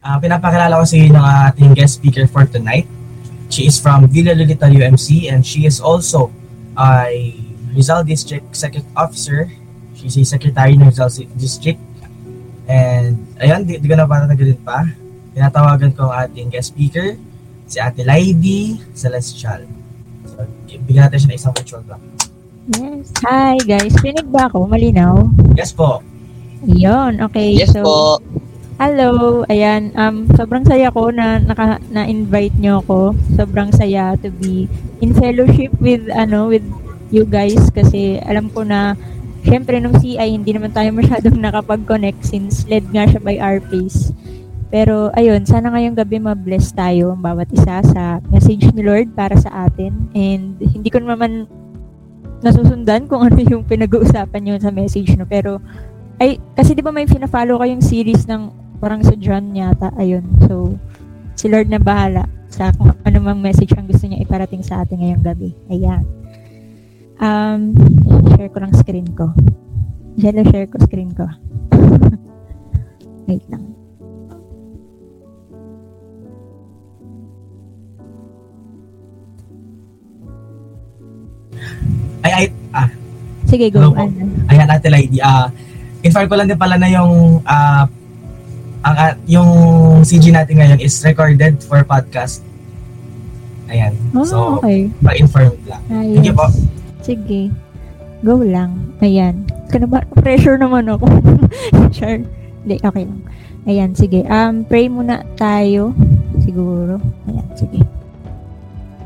Uh, pinapakilala ko sa inyo ng ating guest speaker for tonight. She is from Villa Lolita UMC and she is also a Rizal District Secret Officer. She's a secretary ng Rizal District. And ayun, di, di ko na patatagalin pa. Tinatawagan ko ang ating guest speaker, si Ate Lady Celestial. So, bigyan natin siya ng isang virtual clap. Yes. Hi guys, pinig ba ako? Malinaw? Yes po. Yun, okay. Yes so, po. Hello, ayan, um, sobrang saya ko na naka, na-invite nyo ako. Sobrang saya to be in fellowship with, ano, with you guys kasi alam ko na, syempre nung CI, hindi naman tayo masyadong nakapag-connect since led nga siya by our pace. Pero ayun, sana ngayong gabi ma-bless tayo ang bawat isa sa message ni Lord para sa atin. And hindi ko naman nasusundan kung ano yung pinag-uusapan nyo sa message no. Pero ay kasi 'di ba may fina-follow kayong series ng parang sa John yata ayun. So si Lord na bahala sa kung ano mang message ang gusto niya iparating sa atin ngayong gabi. Ayan. Um, share ko lang screen ko. Jello, share ko screen ko. Wait lang. Ay, ay, ah, Sige, go. Hello. Ano? ayan Ate Lady. Ah, inform ko lang din pala na yung ah, ang ah, yung CG natin ngayon is recorded for podcast. Ayan. Oh, so, okay. pa-inform lang. Ayos. Thank you po. Sige. Go lang. Ayan. Kana ba? Pressure naman ako. sure. Hindi, okay lang. Ayan, sige. Um, pray muna tayo. Siguro. Ayan, sige.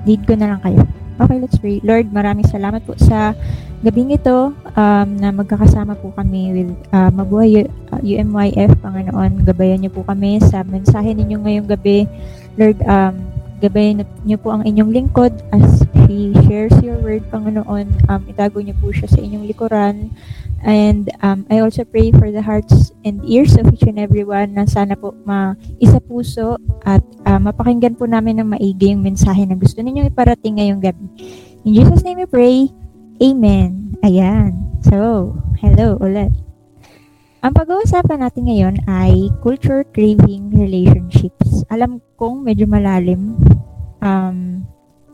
Lead ko na lang kayo. Okay, let's pray. Lord, maraming salamat po sa gabing ito um, na magkakasama po kami with uh, Mabuhay U- uh, UMYF, Panginoon. Gabayan niyo po kami sa mensahe ninyo ngayong gabi. Lord, um, gabayan niyo po ang inyong lingkod as she shares your word, Panginoon. Um, itago niyo po siya sa inyong likuran. And um, I also pray for the hearts and ears of each and everyone na sana po ma-isa puso at uh, mapakinggan po namin ng maigi yung mensahe na gusto ninyong iparating ngayong gabi. In Jesus' name we pray. Amen. Ayan. So, hello ulit. Ang pag-uusapan natin ngayon ay culture craving relationships. Alam kong medyo malalim. Um,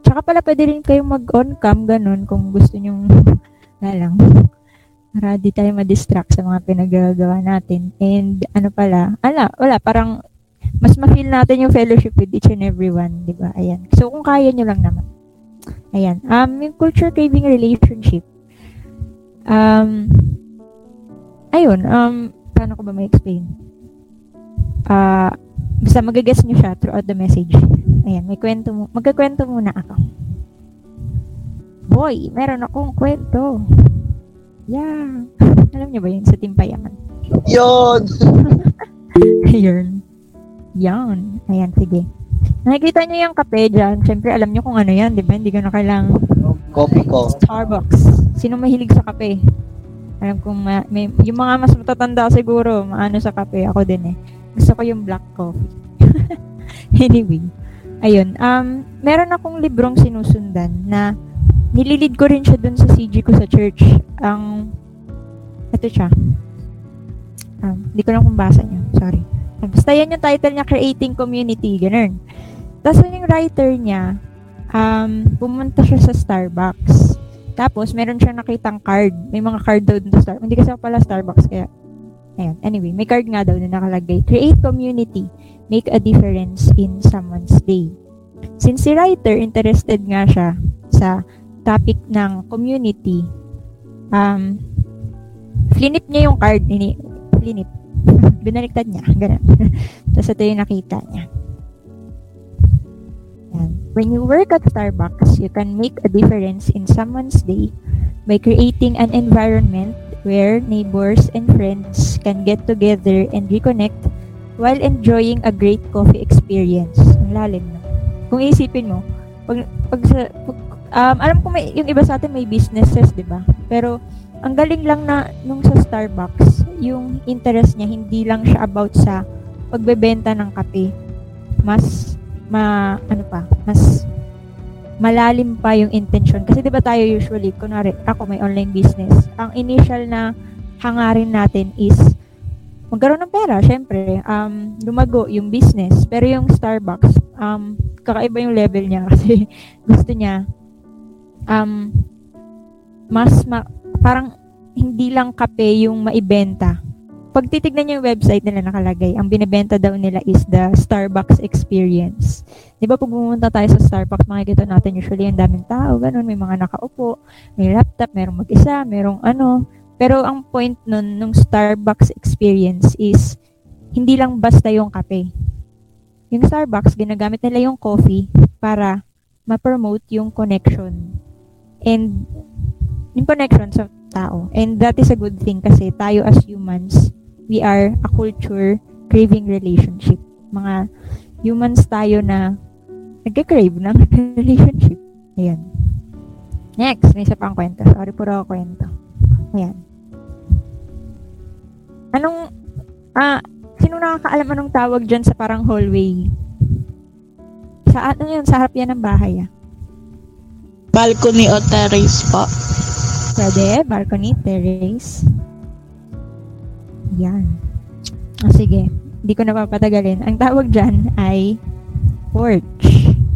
tsaka pala pwede rin kayong mag-on cam ganun kung gusto nyong na lang. Para di tayo ma-distract sa mga pinagagawa natin. And ano pala, ala, wala, parang mas ma-feel natin yung fellowship with each and everyone, di ba? Ayan. So, kung kaya nyo lang naman. Ayan. Um, yung culture craving relationship. Um, ayun, um, paano ko ba may explain? Ah, basta magagets nyo siya throughout the message. Ayan, may kwento mo. Magkakwento muna ako. Boy, meron akong kwento. Yeah. Alam niyo ba yun sa Timpayaman? Yun! Ayun. Yan. Ayan, sige. Nakikita niyo yung kape dyan. Siyempre, alam niyo kung ano yan, di ba? Hindi ko na kailangang Coffee ko. Starbucks. Sino mahilig sa kape? Alam kong ma- may, yung mga mas matatanda siguro, maano sa kape. Ako din eh. Gusto ko yung black coffee. anyway. Ayun. Um, meron akong librong sinusundan na nililid ko rin siya dun sa CG ko sa church. Ang, ito siya. Um, hindi ko lang kung basa niya. Sorry. Basta yan yung title niya, Creating Community. Ganun. Tapos yung writer niya, um, pumunta siya sa Starbucks. Tapos, meron siyang nakitang card. May mga card daw dun sa Starbucks. Hindi kasi pala Starbucks, kaya, ayun. Anyway, may card nga daw na nakalagay. Create community. Make a difference in someone's day. Since si writer, interested nga siya sa topic ng community, um, flinip niya yung card. Ini, flinip. Binaliktad niya. Ganun. Tapos ito yung nakita niya. Yan. When you work at Starbucks, you can make a difference in someone's day by creating an environment where neighbors and friends can get together and reconnect while enjoying a great coffee experience. Ang lalim no? Kung isipin mo, pag, pag sa, pag, um, alam ko may, yung iba sa atin may businesses, di ba? Pero, ang galing lang na nung sa Starbucks, yung interest niya, hindi lang siya about sa pagbebenta ng kape. Mas, ma, ano pa, mas malalim pa yung intention. Kasi 'di ba tayo usually, kunwari, ako may online business. Ang initial na hangarin natin is magkaroon ng pera, syempre, um, lumago yung business. Pero yung Starbucks, um, kakaiba yung level niya kasi gusto niya, um, mas, ma- parang hindi lang kape yung maibenta. Pag titignan niyo yung website nila nakalagay, ang binibenta daw nila is the Starbucks experience. Di ba pag pumunta tayo sa Starbucks, makikita natin usually ang daming tao, ganun, may mga nakaupo, may laptop, merong mag-isa, merong ano. Pero ang point nun, nung Starbucks experience is, hindi lang basta yung kape. Yung Starbucks, ginagamit nila yung coffee para ma-promote yung connection. And yung connection sa tao. And that is a good thing kasi tayo as humans, we are a culture craving relationship. Mga humans tayo na nagka-crave ng relationship. Ayan. Next, may isa pang kwento. Sorry, puro ako kwento. Ayan. Anong, ah, sino nakakaalam anong tawag dyan sa parang hallway? Sa, ano yun? Sa harap yan ng bahay, ah. Balcony o terrace po. Pwede, balcony, terrace. Yan. O sige, hindi ko na papatagalin. Ang tawag dyan ay porch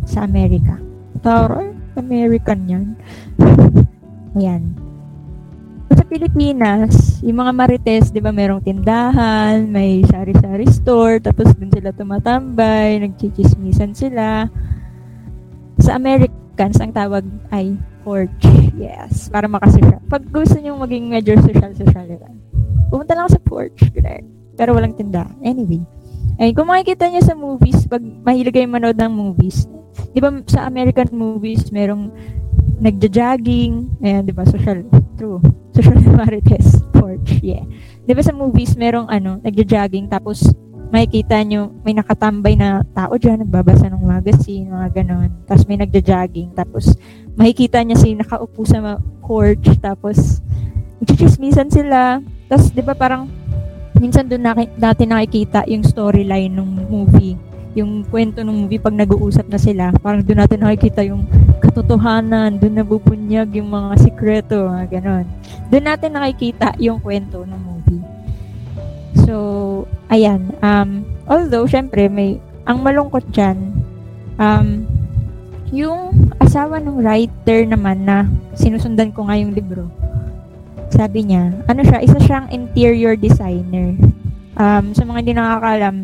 sa Amerika. Taro, American yan. Ayan. Sa Pilipinas, yung mga marites, di ba, merong tindahan, may sari-sari store, tapos dun sila tumatambay, nagchichismisan sila. Sa Americans, ang tawag ay porch. Yes, para makasosyal. Pag gusto nyo maging medyo social-social, diba? Pumunta lang sa porch. Ganun. Pero walang tindahan. Anyway. Ay, kung makikita nyo sa movies, pag mahilig kayo manood ng movies, di ba sa American movies, merong nagja-jogging, ayan, di ba, social, true, social marites, porch, yeah. Di ba sa movies, merong ano, nagja-jogging, tapos makikita nyo, may nakatambay na tao dyan, nagbabasa ng magazine, mga ganon. Tapos may nagja-jogging, tapos makikita niya si nakaupo sa porch, tapos nagchichismisan sila. Tapos, di ba parang, minsan doon naki- natin nakikita yung storyline ng movie. Yung kwento ng movie pag nag-uusap na sila. Parang doon natin nakikita yung katotohanan, doon nabubunyag yung mga sikreto, mga ganon. Doon natin nakikita yung kwento ng movie. So, ayan. Um, although, syempre, may, ang malungkot dyan, um, yung asawa ng writer naman na sinusundan ko nga yung libro, sabi niya, ano siya, isa siyang interior designer. Um, sa mga hindi nakakalam,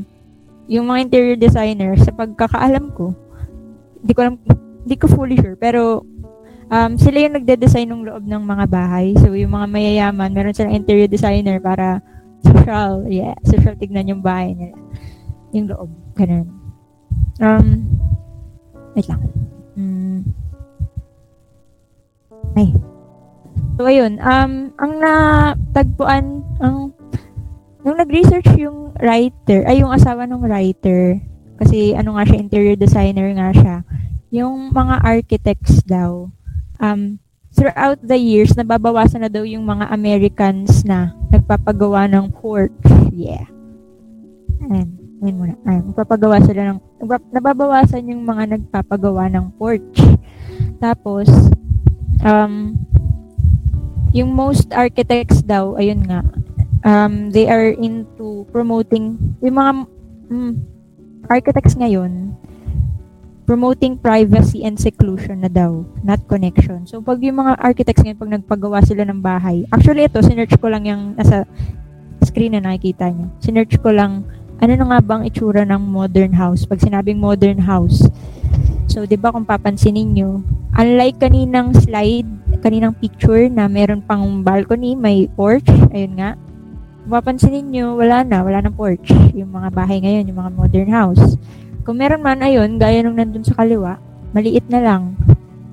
yung mga interior designer, sa pagkakaalam ko, hindi ko alam, hindi ko fully sure, pero um, sila yung nagde-design ng loob ng mga bahay. So, yung mga mayayaman, meron silang interior designer para social, yeah, social tignan yung bahay nila. Yung loob, ganun. Um, wait lang. Mm. Ay. So, ayun. Um, ang natagpuan, ang, nung nag-research yung writer, ay yung asawa ng writer, kasi ano nga siya, interior designer nga siya, yung mga architects daw, um, throughout the years, nababawasan na daw yung mga Americans na nagpapagawa ng porch. Yeah. Ayan. Ayan muna. Ayan. Magpapagawa sila ng, nababawasan yung mga nagpapagawa ng porch. Tapos, um, yung most architects daw, ayun nga, um, they are into promoting, yung mga mm, architects ngayon, promoting privacy and seclusion na daw, not connection. So, pag yung mga architects ngayon, pag nagpagawa sila ng bahay, actually ito, sinerch ko lang yung nasa screen na nakikita nyo. Sinerch ko lang, ano na nga bang itsura ng modern house? Pag sinabing modern house, so, di ba kung papansinin nyo, unlike kaninang slide, kaninang picture na meron pang balcony, may porch, ayun nga, kung papansinin nyo, wala na, wala nang porch. Yung mga bahay ngayon, yung mga modern house. Kung meron man, ayun, gaya nung nandun sa kaliwa, maliit na lang.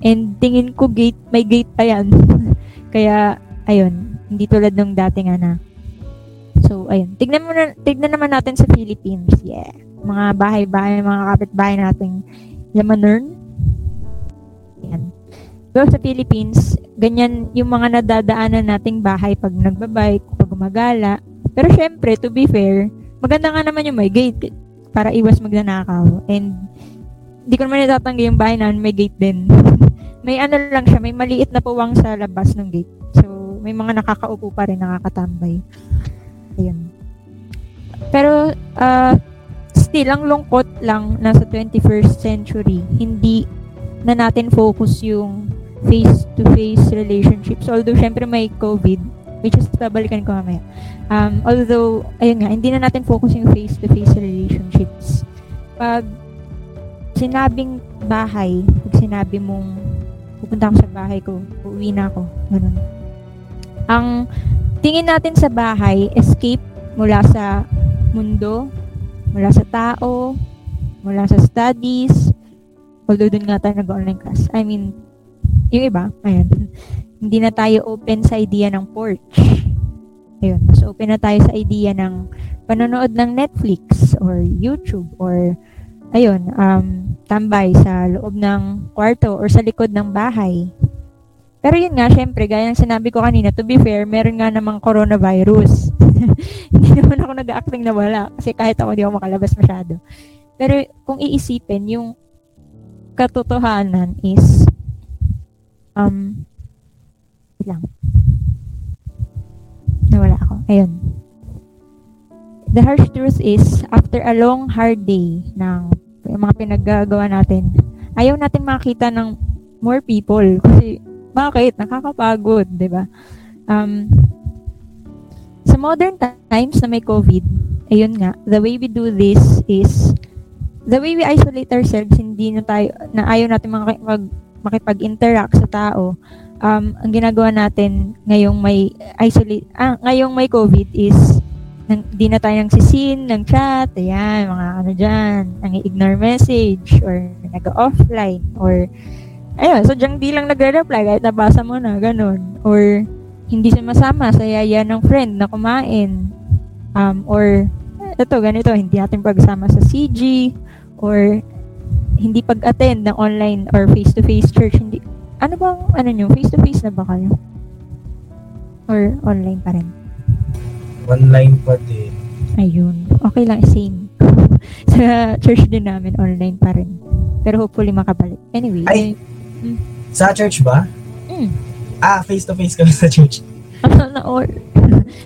And tingin ko gate, may gate pa yan. Kaya, ayun, hindi tulad nung dati nga na. So, ayun. Tignan, mo na, tignan naman natin sa Philippines. Yeah. Mga bahay-bahay, mga kapitbahay nating Yamanern. Yan. Pero sa Philippines, ganyan yung mga nadadaanan nating bahay pag nagbabike, pag gumagala. Pero syempre, to be fair, maganda nga naman yung may gate para iwas magnanakaw. And hindi ko naman itatanggi yung bahay na may gate din. may ano lang siya, may maliit na puwang sa labas ng gate. So, may mga nakakaupo pa rin, nakakatambay. Ayun. pero uh, still ang lungkot lang nasa 21st century hindi na natin focus yung face-to-face relationships although syempre may COVID which is babalikan ko mamaya um, although ayun nga hindi na natin focus yung face-to-face relationships pag sinabing bahay pag sinabi mong pupunta ako sa bahay ko uuwi na ako ganun ang tingin natin sa bahay escape mula sa mundo, mula sa tao, mula sa studies, although dun nga tayo nag-online class. I mean, yung iba, ayun, hindi na tayo open sa idea ng porch. Ayun, mas open na tayo sa idea ng panonood ng Netflix or YouTube or ayun, um, tambay sa loob ng kwarto or sa likod ng bahay. Pero yun nga, syempre, gaya ng sinabi ko kanina, to be fair, meron nga namang coronavirus. hindi naman ako nag-acting na wala. Kasi kahit ako, hindi ako makalabas masyado. Pero kung iisipin, yung katotohanan is, um, lang. Nawala ako. Ayun. The harsh truth is, after a long, hard day ng yung mga pinaggagawa natin, ayaw natin makita ng more people. Kasi, bakit? Nakakapagod, di ba? Um, sa modern times na may COVID, ayun nga, the way we do this is, the way we isolate ourselves, hindi na tayo, na ayaw natin makipag, makipag-interact sa tao, um, ang ginagawa natin ngayong may isolate, ah, ngayong may COVID is, nang, di na tayo nang sisin, ng chat, ayan, mga ano dyan, nang ignore message, or nag-offline, or, ayun, so dyan di lang nagre-reply, kahit nabasa mo na, ganun, or, hindi sumasama sa yaya ng friend na kumain, um, or, ito, ganito, hindi natin pagsama sa CG, or, hindi pag-attend ng online or face-to-face church, hindi, ano bang, ano nyo, face-to-face na ba kayo? Or online pa rin? Online pa din. Ayun. Okay lang, same. sa church din namin, online pa rin. Pero hopefully makabalik. Anyway. Ay! Sa church ba? Mm. Ah, face-to-face kami sa church. na all.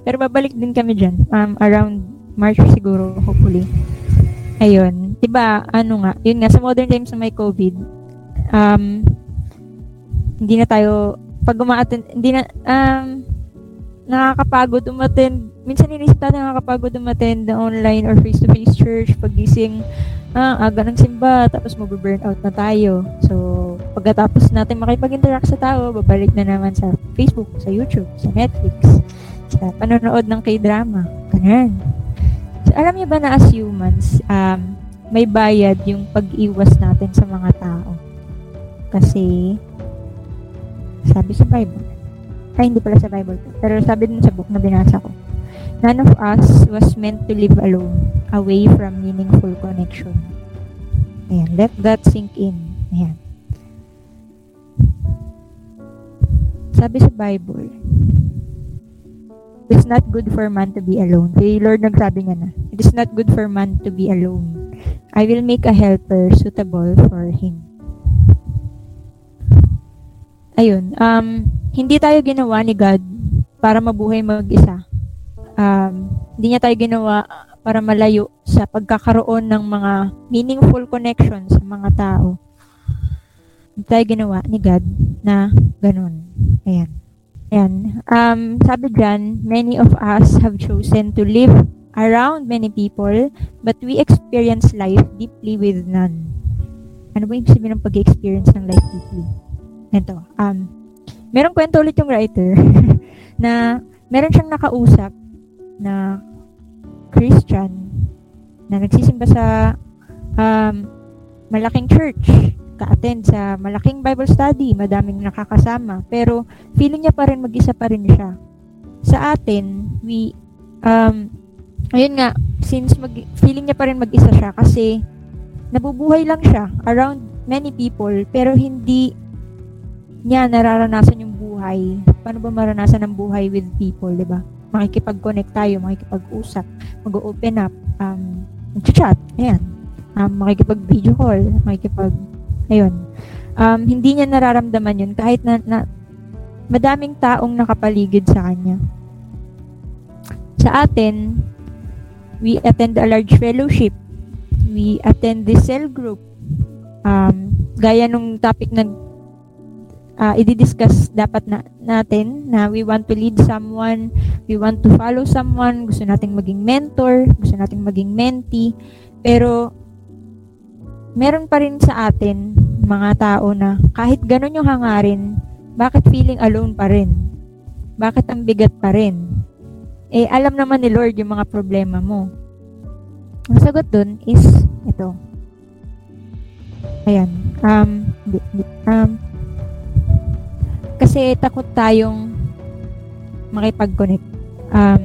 Pero babalik din kami dyan. Um, around March siguro, hopefully. Ayun. Diba, ano nga, yun nga, sa modern times na may COVID, um, hindi na tayo, pag umaattend, hindi na, um, nakakapagod umattend. Minsan inisip natin nakakapagod umattend na online or face-to-face church. Pagising, ah, aga ng simba, tapos mag-burn out na tayo. So, pagkatapos natin makipag-interact sa tao, babalik na naman sa Facebook, sa YouTube, sa Netflix, sa panonood ng k-drama. Ganun. So, alam niyo ba na as humans, um, may bayad yung pag-iwas natin sa mga tao. Kasi, sabi sa Bible, ay hindi pala sa Bible pero sabi din sa book na binasa ko, none of us was meant to live alone, away from meaningful connection. Ayan, let that sink in. Ayan. Sabi sa Bible, it's not good for man to be alone. Kay Lord nagsabi nga na, it is not good for man to be alone. I will make a helper suitable for him. Ayun, um, hindi tayo ginawa ni God para mabuhay mag-isa. Um, hindi niya tayo ginawa para malayo sa pagkakaroon ng mga meaningful connections sa mga tao. Hindi tayo ginawa ni God na ganun. Ayan. Ayan. Um, sabi dyan, many of us have chosen to live around many people, but we experience life deeply with none. Ano ba yung sabihin ng pag-experience ng life deeply? Ito, um, merong kwento ulit yung writer na meron siyang nakausap na Christian na nagsisimba sa um, malaking church, ka-attend sa malaking Bible study, madaming nakakasama, pero feeling niya pa rin mag-isa pa rin siya. Sa atin, we, um, ayun nga, since mag, feeling niya pa rin mag-isa siya kasi nabubuhay lang siya around many people, pero hindi niya nararanasan yung buhay. Paano ba maranasan ang buhay with people, di ba? Makikipag-connect tayo, makikipag-usap, mag-open up, um, mag-chat, ayan. Um, makikipag-video call, makikipag, ayun. Um, hindi niya nararamdaman yun kahit na, na madaming taong nakapaligid sa kanya. Sa atin, we attend a large fellowship. We attend the cell group. Um, gaya nung topic na uh, i-discuss dapat na, natin na we want to lead someone, we want to follow someone, gusto nating maging mentor, gusto nating maging mentee, pero meron pa rin sa atin mga tao na kahit ganun yung hangarin, bakit feeling alone pa rin? Bakit ang bigat pa rin? Eh, alam naman ni Lord yung mga problema mo. Ang sagot dun is ito. Ayan. Um, um, kasi takot tayong makipag-connect. Um,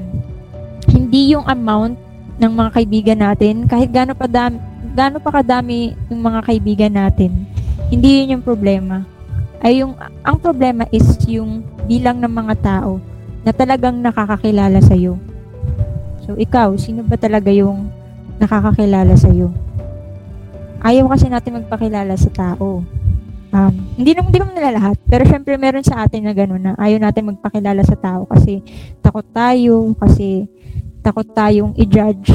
hindi yung amount ng mga kaibigan natin, kahit gaano pa dami, gaano pa kadami yung mga kaibigan natin, hindi yun yung problema. Ay yung ang problema is yung bilang ng mga tao na talagang nakakakilala sa iyo. So ikaw, sino ba talaga yung nakakakilala sa iyo? Ayaw kasi natin magpakilala sa tao. Um, hindi naman, hindi naman nila lahat. Pero syempre meron sa atin na gano'n na ayaw natin magpakilala sa tao kasi takot tayo, kasi takot tayong i-judge.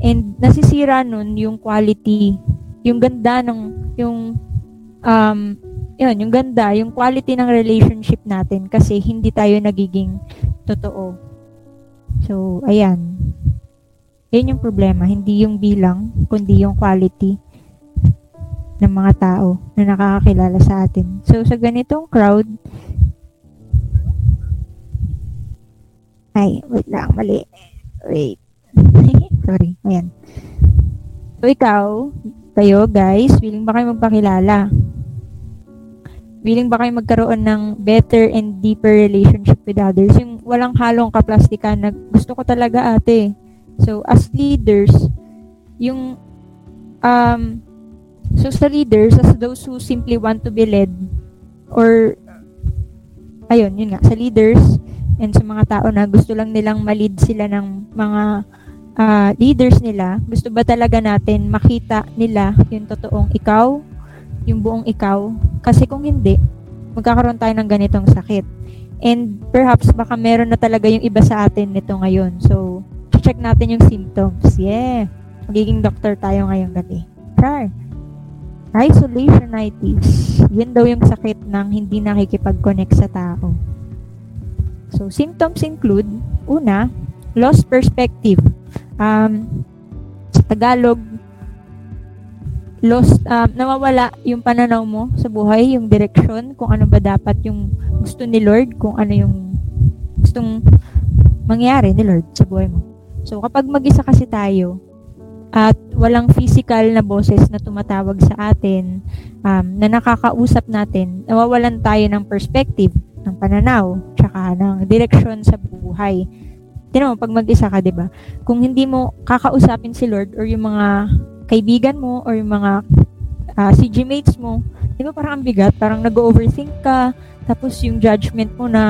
And nasisira nun yung quality, yung ganda ng, yung, um, yun, yung ganda, yung quality ng relationship natin kasi hindi tayo nagiging totoo. So, ayan. Yan yung problema. Hindi yung bilang, kundi yung quality ng mga tao na nakakakilala sa atin. So, sa ganitong crowd, ay, wait lang, mali. Wait. Sorry, ayan. So, ikaw, kayo, guys, willing ba kayo magpakilala? Willing ba kayo magkaroon ng better and deeper relationship with others? Yung walang halong kaplastikan na gusto ko talaga ate. So, as leaders, yung um, So, sa leaders, as those who simply want to be led, or, ayun, yun nga, sa leaders, and sa mga tao na gusto lang nilang malid sila ng mga uh, leaders nila, gusto ba talaga natin makita nila yung totoong ikaw, yung buong ikaw? Kasi kung hindi, magkakaroon tayo ng ganitong sakit. And perhaps baka meron na talaga yung iba sa atin nito ngayon. So, check natin yung symptoms. Yeah. Magiging doctor tayo ngayong gabi. Try. Isolationitis. Yun daw yung sakit ng hindi nakikipag-connect sa tao. So, symptoms include, una, lost perspective. Um, sa Tagalog, lost, um, nawawala yung pananaw mo sa buhay, yung direction, kung ano ba dapat yung gusto ni Lord, kung ano yung gustong mangyari ni Lord sa buhay mo. So, kapag mag-isa kasi tayo, at walang physical na boses na tumatawag sa atin, um, na nakakausap natin, nawawalan tayo ng perspective, ng pananaw, tsaka ng direksyon sa buhay. Tinan mo, pag mag-isa ka, di ba? Kung hindi mo kakausapin si Lord or yung mga kaibigan mo or yung mga uh, CG mates mo, di ba parang ang bigat? Parang nag-overthink ka, tapos yung judgment mo na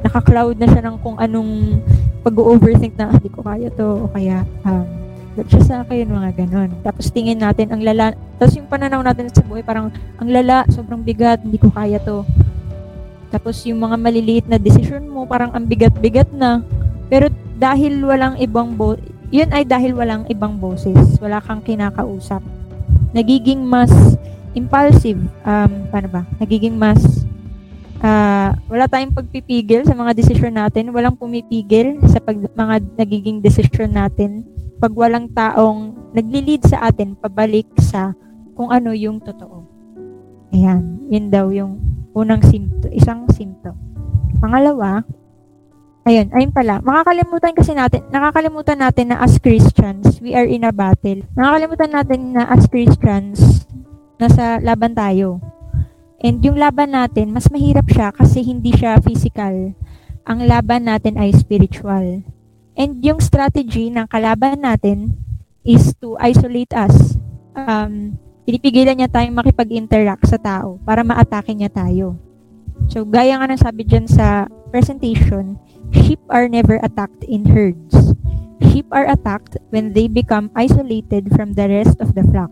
naka-cloud na siya ng kung anong pag-overthink na, hindi ko kaya to, o kaya, um, siya sa akin, mga ganon. Tapos tingin natin, ang lala, tapos yung pananaw natin sa buhay, parang, ang lala, sobrang bigat, hindi ko kaya to. Tapos yung mga maliliit na decision mo, parang ang bigat-bigat na. Pero dahil walang ibang bo yun ay dahil walang ibang boses. Wala kang kinakausap. Nagiging mas impulsive. Um, paano ba? Nagiging mas uh, wala tayong pagpipigil sa mga desisyon natin. Walang pumipigil sa pag, mga nagiging desisyon natin pag walang taong nagli-lead sa atin pabalik sa kung ano yung totoo. Ayan, yun daw yung unang symptom, isang symptom. Pangalawa, ayun, ayun pala, makakalimutan kasi natin, nakakalimutan natin na as Christians, we are in a battle. Nakakalimutan natin na as Christians, nasa laban tayo. And yung laban natin, mas mahirap siya kasi hindi siya physical. Ang laban natin ay spiritual. And yung strategy ng kalaban natin is to isolate us. Um, pinipigilan niya tayong makipag-interact sa tao para ma-atake niya tayo. So, gaya nga ng sabi dyan sa presentation, sheep are never attacked in herds. Sheep are attacked when they become isolated from the rest of the flock.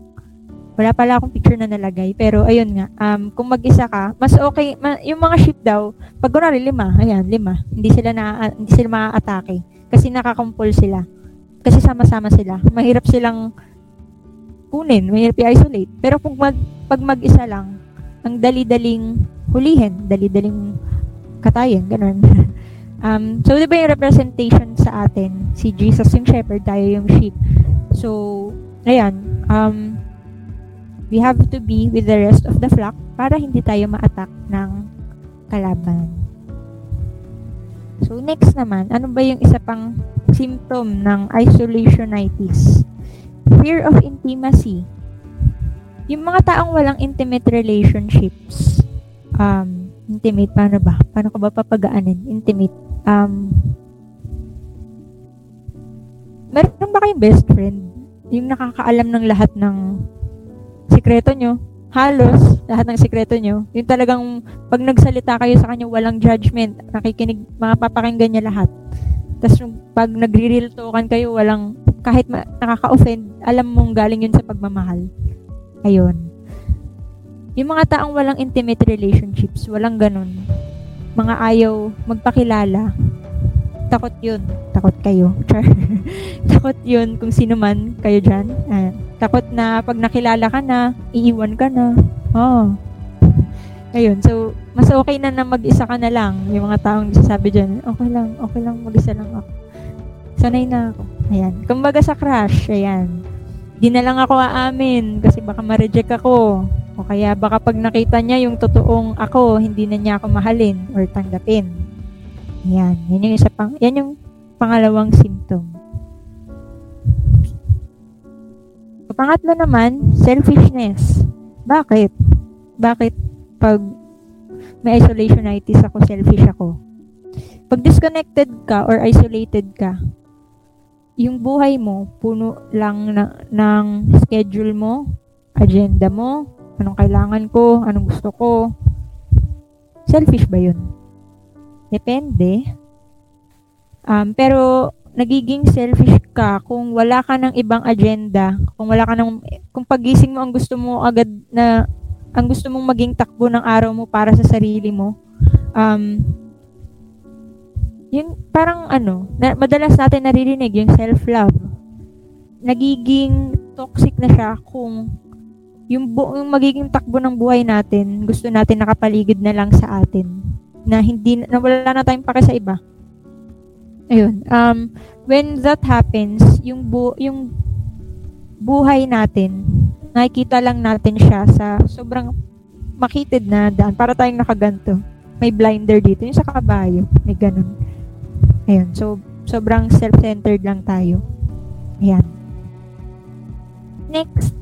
Wala pala akong picture na nalagay, pero ayun nga, um, kung mag-isa ka, mas okay, ma- yung mga sheep daw, pag kunwari lima, ayan, lima, hindi sila na, hindi sila ma-atake kasi nakakumpul sila. kasi sama-sama sila. Mahirap silang kunin, mahirap i-isolate. Pero kung mag, pag mag-isa lang, ang dali-daling hulihin, dali-daling katayin, ganun. um, so, di ba yung representation sa atin, si Jesus yung shepherd, tayo yung sheep. So, ayan, um, we have to be with the rest of the flock para hindi tayo ma-attack ng kalaban. So, next naman, ano ba yung isa pang symptom ng isolationitis? Fear of intimacy. Yung mga taong walang intimate relationships, um, intimate, paano ba? Paano ka ba papagaanin? Intimate. Um, meron ba kayong best friend? Yung nakakaalam ng lahat ng sikreto nyo? Halos, lahat ng sikreto nyo. Yung talagang, pag nagsalita kayo sa kanya, walang judgment. Nakikinig, mapapakinggan niya lahat. Tapos, yung pag nagre-real talkan kayo, walang, kahit ma- nakaka-offend, alam mong galing yun sa pagmamahal. Ayun. Yung mga taong walang intimate relationships, walang ganun. Mga ayaw magpakilala, takot yun. Takot kayo. Takot yun kung sino man kayo dyan. Ayan. Takot na pag nakilala ka na, iiwan ka na. Oh. Ayun. So, mas okay na na mag-isa ka na lang. Yung mga taong sasabi dyan, okay lang, okay lang, mag-isa lang ako. Sanay na ako. Ayan. Kumbaga sa crush, ayan. Di na lang ako aamin kasi baka ma-reject ako. O kaya baka pag nakita niya yung totoong ako, hindi na niya ako mahalin or tanggapin. Yan. Yan yung isa pang, yan yung pangalawang symptom. So, pangatlo naman, selfishness. Bakit? Bakit pag may isolationitis ako, selfish ako? Pag disconnected ka or isolated ka, yung buhay mo, puno lang na, ng schedule mo, agenda mo, anong kailangan ko, anong gusto ko. Selfish ba yun? Depende. Um, pero, nagiging selfish ka kung wala ka ng ibang agenda, kung wala ka ng, kung pagising mo ang gusto mo agad na, ang gusto mong maging takbo ng araw mo para sa sarili mo, um, yung parang ano, na, madalas natin naririnig yung self-love. Nagiging toxic na siya kung yung, bu- yung magiging takbo ng buhay natin, gusto natin nakapaligid na lang sa atin. Na hindi, na wala na tayong pake sa iba. Ayun. Um, when that happens, yung, bu- yung buhay natin, nakikita lang natin siya sa sobrang makitid na daan. Para tayong nakaganto. May blinder dito. Yung sa kabayo. May ganun. Ayun. So, sobrang self-centered lang tayo. Ayan. Next.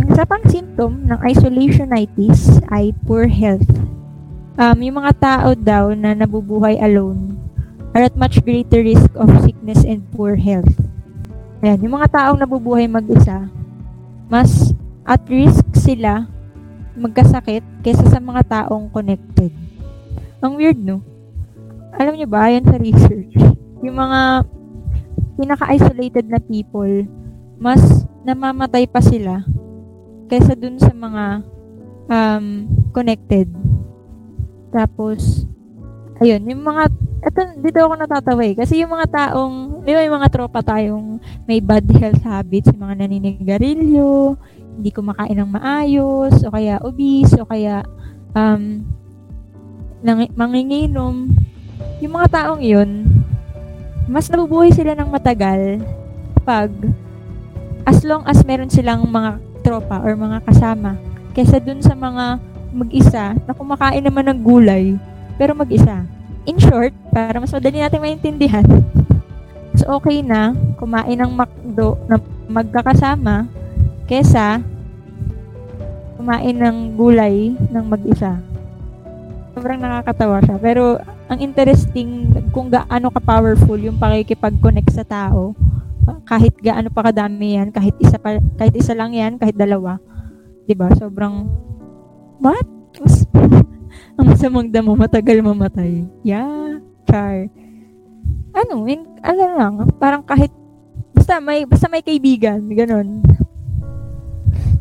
Ang isa pang symptom ng isolationitis ay poor health. Um, yung mga tao daw na nabubuhay alone are at much greater risk of sickness and poor health. Ayan, yung mga taong nabubuhay mag-isa, mas at risk sila magkasakit kaysa sa mga taong connected. Ang weird, no? Alam niyo ba, yan sa research, yung mga pinaka-isolated na people, mas namamatay pa sila kaysa dun sa mga um, connected. Tapos, ayun, yung mga, eto, dito ako natatawa eh. Kasi yung mga taong, di ba mga tropa tayong may bad health habits, yung mga naninigarilyo, hindi kumakain ng maayos, o kaya obese, o kaya um, nang, manginginom. Yung mga taong yun, mas nabubuhay sila ng matagal pag as long as meron silang mga tropa or mga kasama kesa dun sa mga mag-isa na kumakain naman ng gulay pero mag-isa. In short, para mas madali natin maintindihan, mas okay na kumain ng McDo na magkakasama kesa kumain ng gulay ng mag-isa. Sobrang nakakatawa siya. Pero ang interesting kung gaano ka-powerful yung pakikipag-connect sa tao kahit gaano pa kadami yan, kahit isa pa, kahit isa lang yan, kahit dalawa. 'Di ba? Sobrang what? Ang masamang damo matagal mamatay. Yeah, char. Ano, in, ano lang, parang kahit basta may basta may kaibigan, ganun.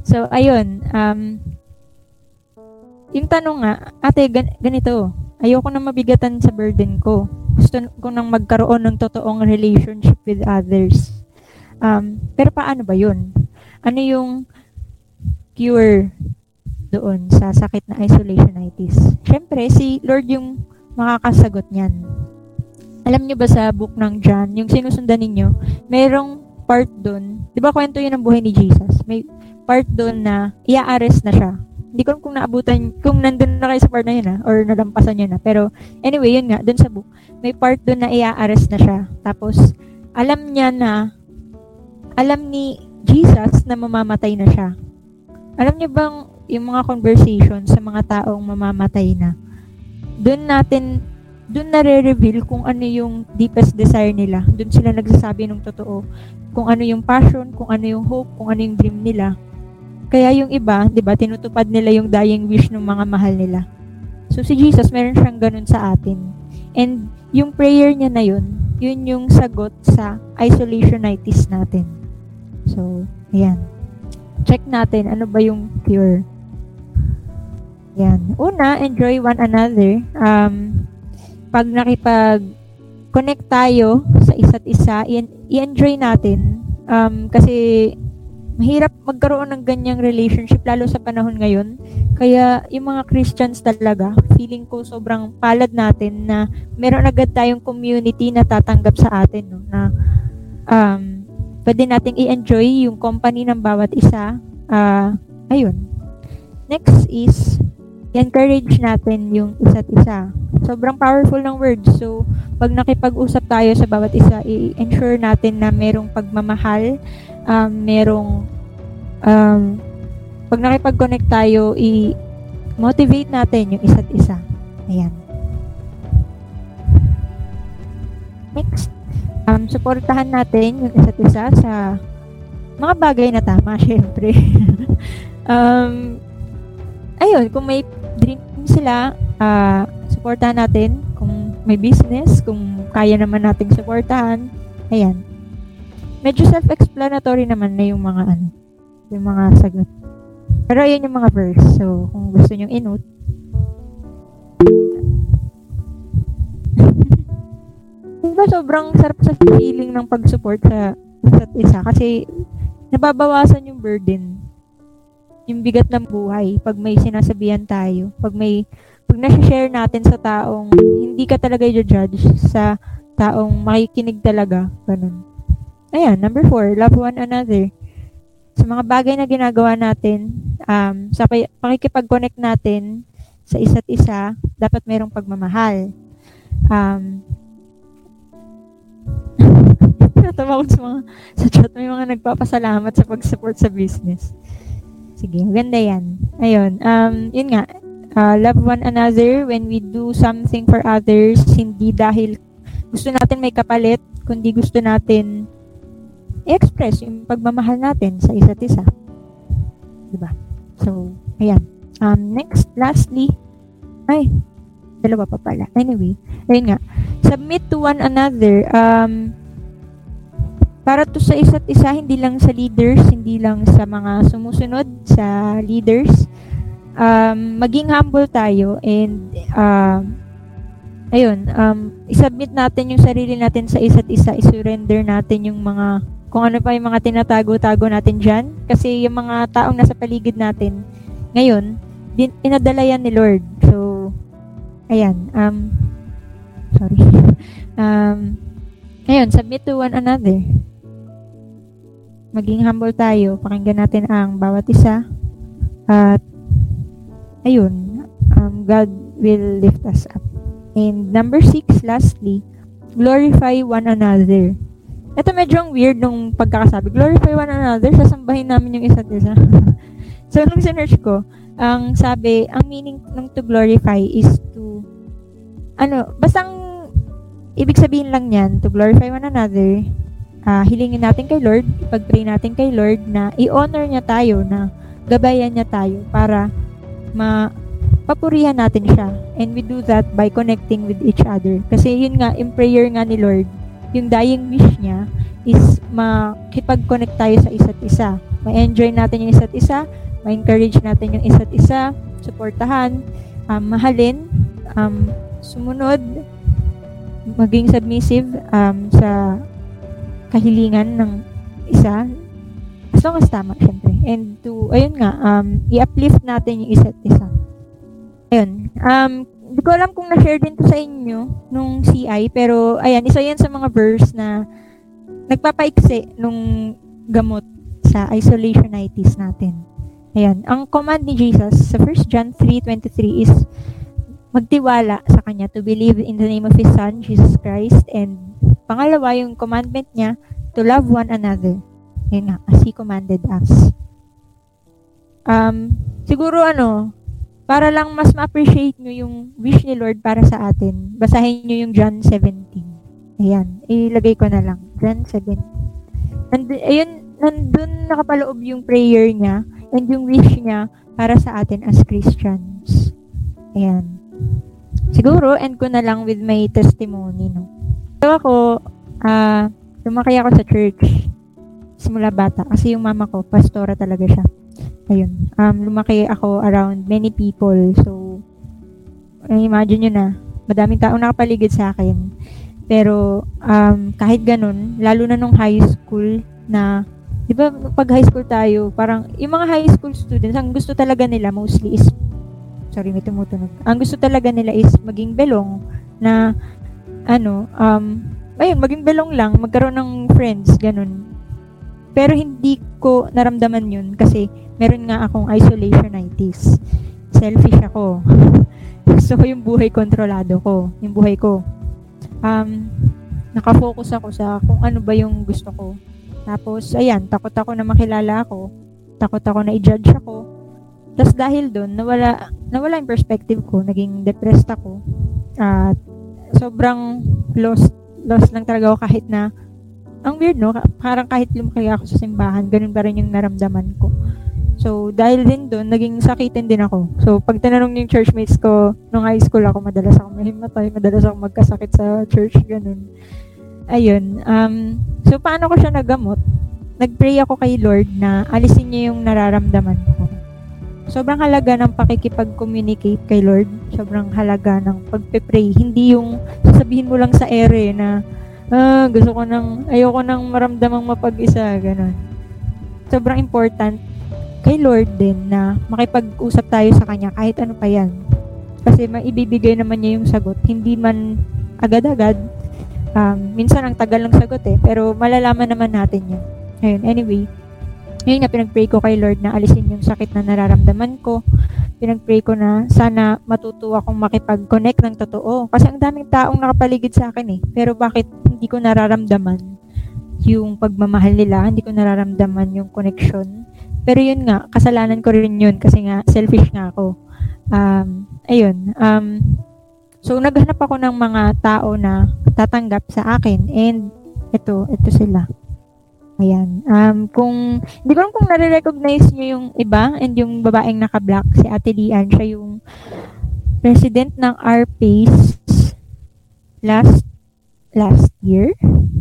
So, ayun, um, yung tanong nga, ate, gan- ganito, ayoko na mabigatan sa burden ko. gusto ko nang magkaroon ng totoong relationship with others. Um, pero paano ba yun? Ano yung cure doon sa sakit na isolationitis? Siyempre, si Lord yung makakasagot niyan. Alam niyo ba sa book ng John, yung sinusundan ninyo, merong part doon, di ba kwento yun ng buhay ni Jesus? May part doon na ia-arrest na siya. Hindi ko kung naabutan, kung nandun na kayo sa part na yun ha, or nalampasan niyo na. Pero anyway, yun nga, doon sa book, may part doon na ia-arrest na siya. Tapos, alam niya na, alam ni Jesus na mamamatay na siya. Alam niyo bang yung mga conversation sa mga taong mamamatay na, doon natin, doon nare-reveal kung ano yung deepest desire nila. Doon sila nagsasabi ng totoo. Kung ano yung passion, kung ano yung hope, kung ano yung dream nila. Kaya yung iba, 'di ba, tinutupad nila yung dying wish ng mga mahal nila. So si Jesus, meron siyang ganun sa atin. And yung prayer niya na yun, yun yung sagot sa isolationitis natin. So, ayan. Check natin ano ba yung cure. Yan. Una, enjoy one another. Um, pag nakipag connect tayo sa isa't isa, i-enjoy natin. Um, kasi mahirap magkaroon ng ganyang relationship lalo sa panahon ngayon. Kaya yung mga Christians talaga, feeling ko sobrang palad natin na meron agad tayong community na tatanggap sa atin no na um pwede nating i-enjoy yung company ng bawat isa. Ah, ayun. Next is encourage natin yung isa't isa. Sobrang powerful ng words. So, pag nakipag-usap tayo sa bawat isa, i-ensure natin na merong pagmamahal, um, merong um, pag nakipag-connect tayo, i-motivate natin yung isa't isa. Ayan. Next, um, supportahan natin yung isa't isa sa mga bagay na tama, syempre. um, ayun, kung may dream sila, ah, supportahan natin. Kung may business, kung kaya naman nating supportahan, ayan. Medyo self-explanatory naman na yung mga ano, yung mga sagot. Pero ayan yung mga verse. So, kung gusto nyo in-note. diba sobrang sarap sa feeling ng pag-support sa isa't isa kasi nababawasan yung burden yung bigat ng buhay pag may sinasabihan tayo pag may pag na-share natin sa taong hindi ka talaga i-judge sa taong makikinig talaga ganun. Ayan number four love one another. Sa mga bagay na ginagawa natin um, sa pakikipag-connect natin sa isa't isa dapat merong pagmamahal. Um, Natawa ko sa mga sa chat may mga nagpapasalamat sa pag-support sa business. Sige, maganda yan. Ayun, um, yun nga, uh, love one another when we do something for others, hindi dahil gusto natin may kapalit, kundi gusto natin i-express yung pagmamahal natin sa isa't isa. Diba? So, ayan. Um, next, lastly, ay, dalawa pa pala. Anyway, ayun nga, submit to one another, um, para to sa isa't isa, hindi lang sa leaders, hindi lang sa mga sumusunod sa leaders. Um, maging humble tayo and um, ayun, um, isubmit natin yung sarili natin sa isa't isa, isurrender natin yung mga kung ano pa yung mga tinatago-tago natin dyan. Kasi yung mga taong nasa paligid natin, ngayon, din, inadala yan ni Lord. So, ayan, um, sorry. um, ayun, submit to one another maging humble tayo, pakinggan natin ang bawat isa. At, ayun, um, God will lift us up. And number six, lastly, glorify one another. Ito medyo ang weird nung pagkakasabi. Glorify one another, sasambahin namin yung isa't isa. so, nung sinerch ko, ang sabi, ang meaning ng to glorify is to, ano, bastang, ibig sabihin lang yan, to glorify one another, uh, hilingin natin kay Lord, pag-pray natin kay Lord na i-honor niya tayo, na gabayan niya tayo para mapapurihan natin siya. And we do that by connecting with each other. Kasi yun nga, in prayer nga ni Lord, yung dying wish niya is makipag-connect tayo sa isa't isa. Ma-enjoy natin yung isa't isa, ma-encourage natin yung isa't isa, suportahan, um, mahalin, um, sumunod, maging submissive um, sa kahilingan ng isa. As long as tama syempre. And to ayun nga um i-uplift natin yung isa't isa. Ayun. Um hindi ko alam kung na-share din to sa inyo nung CI pero ayan isa yan sa mga verse na nagpapaiksi nung gamot sa isolationitis natin. Ayan. Ang command ni Jesus sa 1 John 3:23 is magtiwala sa Kanya, to believe in the name of His Son, Jesus Christ, and pangalawa, yung commandment niya, to love one another. Yun nga, as He commanded us. Um, siguro ano, para lang mas ma-appreciate nyo yung wish ni Lord para sa atin, basahin nyo yung John 17. Ayan, ilagay ko na lang. John 17. And, ayun, nandun nakapaloob yung prayer niya and yung wish niya para sa atin as Christians. Ayan. Siguro, end ko na lang with my testimony, no? So ako, ah, lumaki ako sa church simula bata kasi yung mama ko, pastora talaga siya. Ayun. Um, lumaki ako around many people. So, imagine nyo na, madaming tao nakapaligid sa akin. Pero, um, kahit ganun, lalo na nung high school na, di ba, pag high school tayo, parang, yung mga high school students, ang gusto talaga nila mostly is sorry, may tumutunog. Ang gusto talaga nila is maging belong na ano, um, ayun, maging belong lang, magkaroon ng friends, ganun. Pero hindi ko naramdaman yun kasi meron nga akong isolationitis. Selfish ako. gusto ko yung buhay kontrolado ko, yung buhay ko. Um, nakafocus ako sa kung ano ba yung gusto ko. Tapos, ayan, takot ako na makilala ako. Takot ako na i-judge ako tapos dahil doon, nawala, nawala yung perspective ko. Naging depressed ako. At sobrang lost, lost lang talaga ako kahit na, ang weird no, parang kahit lumaki ako sa simbahan, ganun pa rin yung naramdaman ko. So, dahil din doon, naging sakitin din ako. So, pag tinanong yung churchmates ko, nung high school ako, madalas ako mahimatay, madalas ako magkasakit sa church, ganun. Ayun. Um, so, paano ko siya nagamot? Nagpray ako kay Lord na alisin niya yung nararamdaman ko sobrang halaga ng pakikipag-communicate kay Lord. Sobrang halaga ng pagpe-pray. Hindi yung sasabihin mo lang sa ere na ah, gusto ko nang, ayoko nang maramdamang mapag-isa, ganun. Sobrang important kay Lord din na makipag-usap tayo sa Kanya kahit ano pa yan. Kasi maibibigay naman niya yung sagot. Hindi man agad-agad. Um, minsan ang tagal ng sagot eh. Pero malalaman naman natin yun. Ayun, anyway ngayon nga, pinag-pray ko kay Lord na alisin yung sakit na nararamdaman ko. Pinag-pray ko na sana matuto akong makipag-connect ng totoo. Kasi ang daming taong nakapaligid sa akin eh. Pero bakit hindi ko nararamdaman yung pagmamahal nila, hindi ko nararamdaman yung connection. Pero yun nga, kasalanan ko rin yun kasi nga selfish nga ako. Um, ayun. Um, so, naghanap ako ng mga tao na tatanggap sa akin and ito, ito sila. Ayan. Um, kung, hindi ko kung nare-recognize nyo yung iba and yung babaeng naka-black, si Ate Lian, siya yung president ng RPACE last, last year?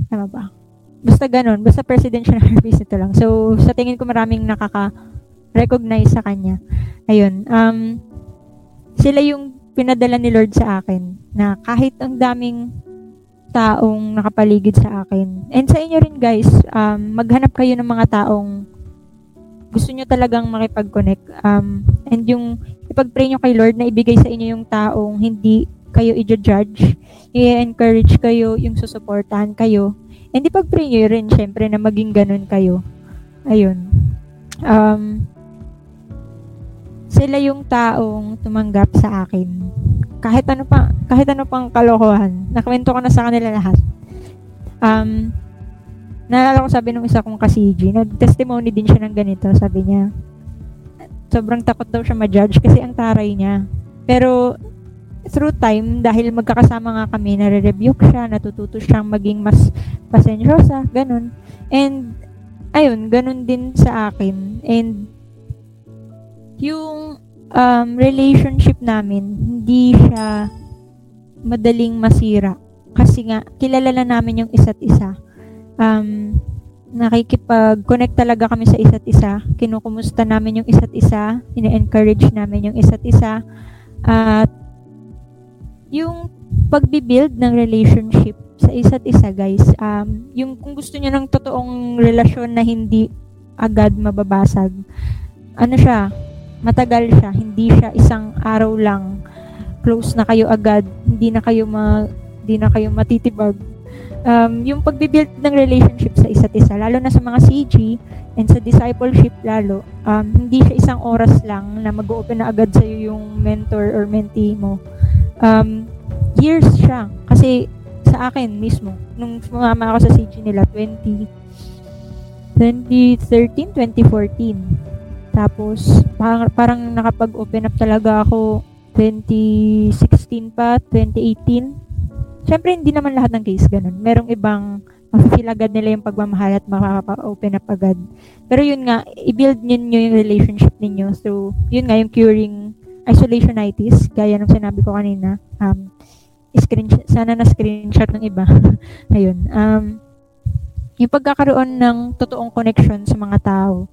Tama ba? Basta ganun. Basta president siya ng RPACE ito lang. So, sa tingin ko maraming nakaka-recognize sa kanya. Ayun. Um, sila yung pinadala ni Lord sa akin na kahit ang daming taong nakapaligid sa akin. And sa inyo rin guys, um, maghanap kayo ng mga taong gusto nyo talagang makipag-connect. Um, and yung ipag-pray nyo kay Lord na ibigay sa inyo yung taong hindi kayo i-judge, i-encourage kayo, yung susuportahan kayo. And ipag-pray nyo rin syempre na maging ganun kayo. Ayun. Um, sila yung taong tumanggap sa akin kahit ano pa, kahit ano pang kalokohan, nakwento ko na sa kanila lahat. Um, naalala ko sabi ng isa kong kasiji, nag-testimony din siya ng ganito, sabi niya, sobrang takot daw siya ma-judge kasi ang taray niya. Pero, through time, dahil magkakasama nga kami, nare-rebuke siya, natututo siyang maging mas pasensyosa, ganun. And, ayun, ganun din sa akin. And, yung um, relationship namin, hindi siya madaling masira. Kasi nga, kilala na namin yung isa't isa. Um, nakikipag-connect talaga kami sa isa't isa. Kinukumusta namin yung isa't isa. Ine-encourage namin yung isa't isa. At yung pagbibuild ng relationship sa isa't isa, guys, um, yung kung gusto niyo ng totoong relasyon na hindi agad mababasag, ano siya, matagal siya, hindi siya isang araw lang close na kayo agad, hindi na kayo ma, hindi na kayo matitibag. Um, yung pagbibuild ng relationship sa isa't isa, lalo na sa mga CG and sa discipleship lalo, um, hindi siya isang oras lang na mag-open na agad sa'yo yung mentor or mentee mo. Um, years siya. Kasi sa akin mismo, nung sumama ako sa CG nila, 20, 2013, 2014. Tapos, parang, parang nakapag-open up talaga ako 2016 pa, 2018. Siyempre, hindi naman lahat ng case ganun. Merong ibang mafe-feel agad nila yung pagmamahal at makaka-open up agad. Pero yun nga, i-build ninyo yung relationship ninyo through, yun nga, yung curing isolationitis, gaya ng sinabi ko kanina. Um, screen, sana na screenshot ng iba. Ayun. Um, yung pagkakaroon ng totoong connection sa mga tao,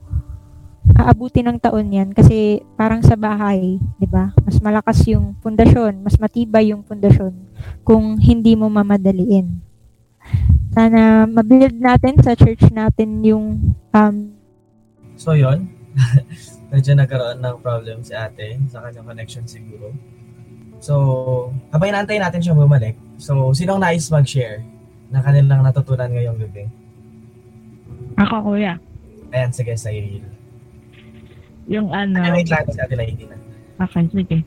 aabuti ng taon yan kasi parang sa bahay, 'di ba? Mas malakas yung pundasyon, mas matibay yung pundasyon kung hindi mo mamadaliin. Sana mabuild natin sa church natin yung um, So, yon Medyo nagkaroon ng problem si ate sa kanyang connection siguro. So, habang inaantay natin siyang bumalik, so, sinong nais mag-share na kanilang natutunan ngayong gabi? Ako, kuya. Ayan, sige, sa Iril. Yung ano, Ano wait lang, si ate Lady na. okay, sige.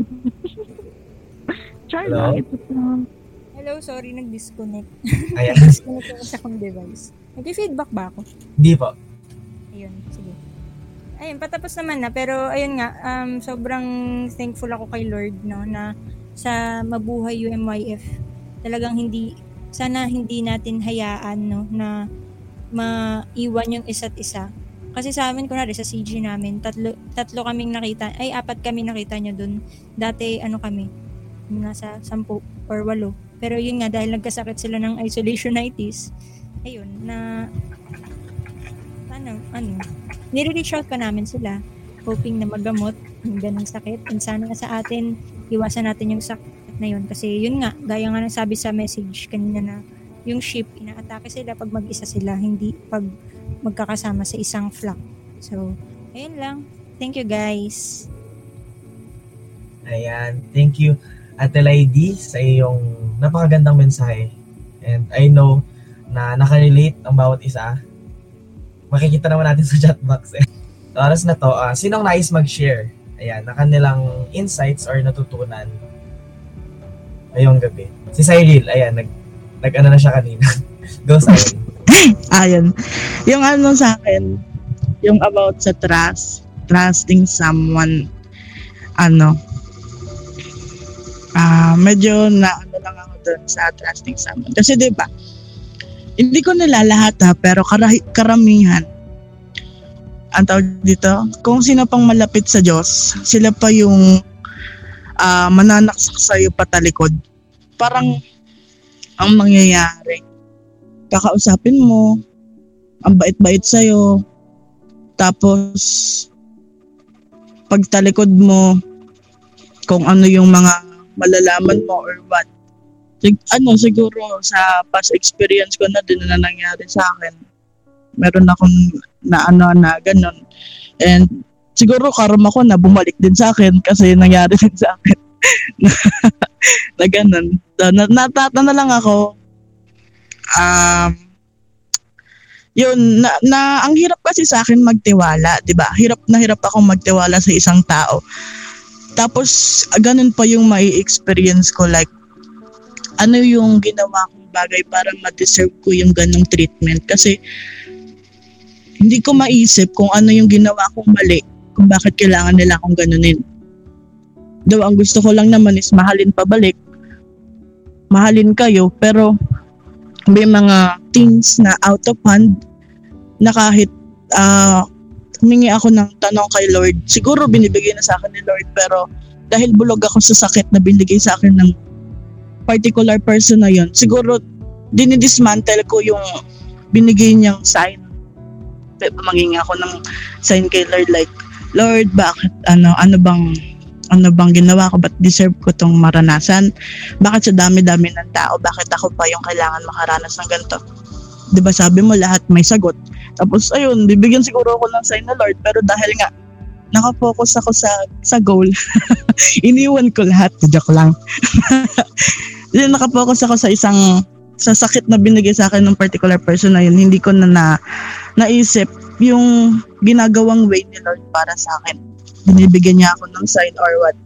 Char, Hello? ito lang. Hello, sorry, nag-disconnect. Ayan, Disconnect ako sa akong device. Nag-feedback ba ako? hindi po. Ayun, sige. Ayun, patapos naman na. Pero, ayun nga, um, sobrang thankful ako kay Lord, no, na sa Mabuhay UMYF, talagang hindi, sana hindi natin hayaan, no, na maiwan yung isa't isa. Kasi sa amin, kunwari, sa CG namin, tatlo, tatlo kaming nakita, ay, apat kami nakita nyo dun. Dati, ano kami, nasa sampu or walo. Pero yun nga, dahil nagkasakit sila ng isolationitis, ayun, na, ano, ano, nire-reach out pa namin sila hoping na magamot yung ganong sakit and sana sa atin iwasan natin yung sakit na yun kasi yun nga gaya nga ng sabi sa message kanina na yung ship inaatake sila pag mag-isa sila hindi pag magkakasama sa isang flock so ayun lang thank you guys Ayan, thank you Ate Lady sa iyong napakagandang mensahe. And I know na nakarelate ang bawat isa. Makikita naman natin sa chat box eh. Sa oras na to, ah, sinong nais mag-share? Ayan, na kanilang insights or natutunan ngayong gabi. Si Cyril, ayan, nag, nag ano na siya kanina. Go Cyril. Ayun. Yung ano sa akin, yung about sa trust, trusting someone, ano, ah medyo na ano lang ako dun sa trusting someone. Kasi 'di ba hindi ko nila lahat ha, pero karahi, karamihan, ang tawag dito, kung sino pang malapit sa Diyos, sila pa yung ah, mananaksak sa'yo patalikod. Parang ang mangyayari, kakausapin mo, ang bait-bait sa'yo, tapos pagtalikod mo, kung ano yung mga malalaman mo or what. Sig- ano, siguro sa past experience ko na din na nangyari sa akin, meron akong na ano na ganun. And siguro karma ko na bumalik din sa akin kasi nangyari din sa akin. Na ganun. So, na, lang ako. Um, yun, na, na, ang hirap kasi sa akin magtiwala, di ba? Hirap na hirap akong magtiwala sa isang tao. Tapos, ganun pa yung mai experience ko like, ano yung ginawa kong bagay para ma-deserve ko yung ganong treatment. Kasi, hindi ko maisip kung ano yung ginawa kong mali, kung bakit kailangan nila akong ganunin. Daw, ang gusto ko lang naman is mahalin pabalik. Mahalin kayo, pero may mga things na out of hand na kahit ah, humingi ako ng tanong kay Lord, siguro binibigay na sa akin ni Lord, pero dahil bulog ako sa sakit na binigay sa akin ng particular person na yun, siguro dinidismantle ko yung binigay niyang sign. Mangingi ako ng sign kay Lord like, Lord, bakit, ano, ano bang ano bang ginawa ko, ba't deserve ko tong maranasan? Bakit sa dami-dami ng tao, bakit ako pa yung kailangan makaranas ng ganito? ba sabi mo lahat may sagot. Tapos ayun, bibigyan siguro ako ng sign na Lord, pero dahil nga nakafocus ako sa sa goal, iniwan ko lahat. Joke lang. Then nakafocus ako sa isang sa sakit na binigay sa akin ng particular person na yun, hindi ko na, na naisip yung ginagawang way ni Lord para sa akin. Binibigyan niya ako ng sign or what?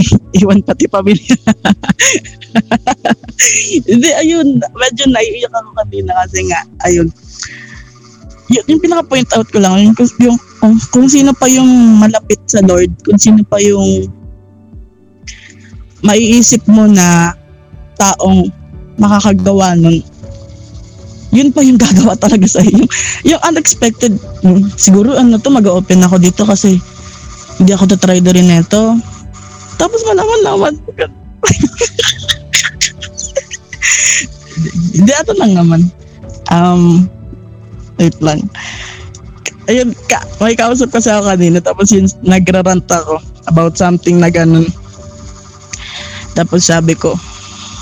Iwan pati pamilya. Hindi, ayun, medyo naiiyak ako kanina kasi nga, ayun. Y- yung pinaka-point out ko lang, yung, yung kung, kung sino pa yung malapit sa Lord, kung sino pa yung maiisip mo na taong makakagawa nun, yun pa yung gagawa talaga sa iyo. Yung unexpected, hmm, siguro ano to, mag-open ako dito kasi hindi ako tatry na rin neto. Tapos malaman naman, hindi ato lang naman. Um, wait lang. Ayun, ka, may kausap kasi ako kanina tapos yun, nagrarant ako about something na ganun. Tapos sabi ko,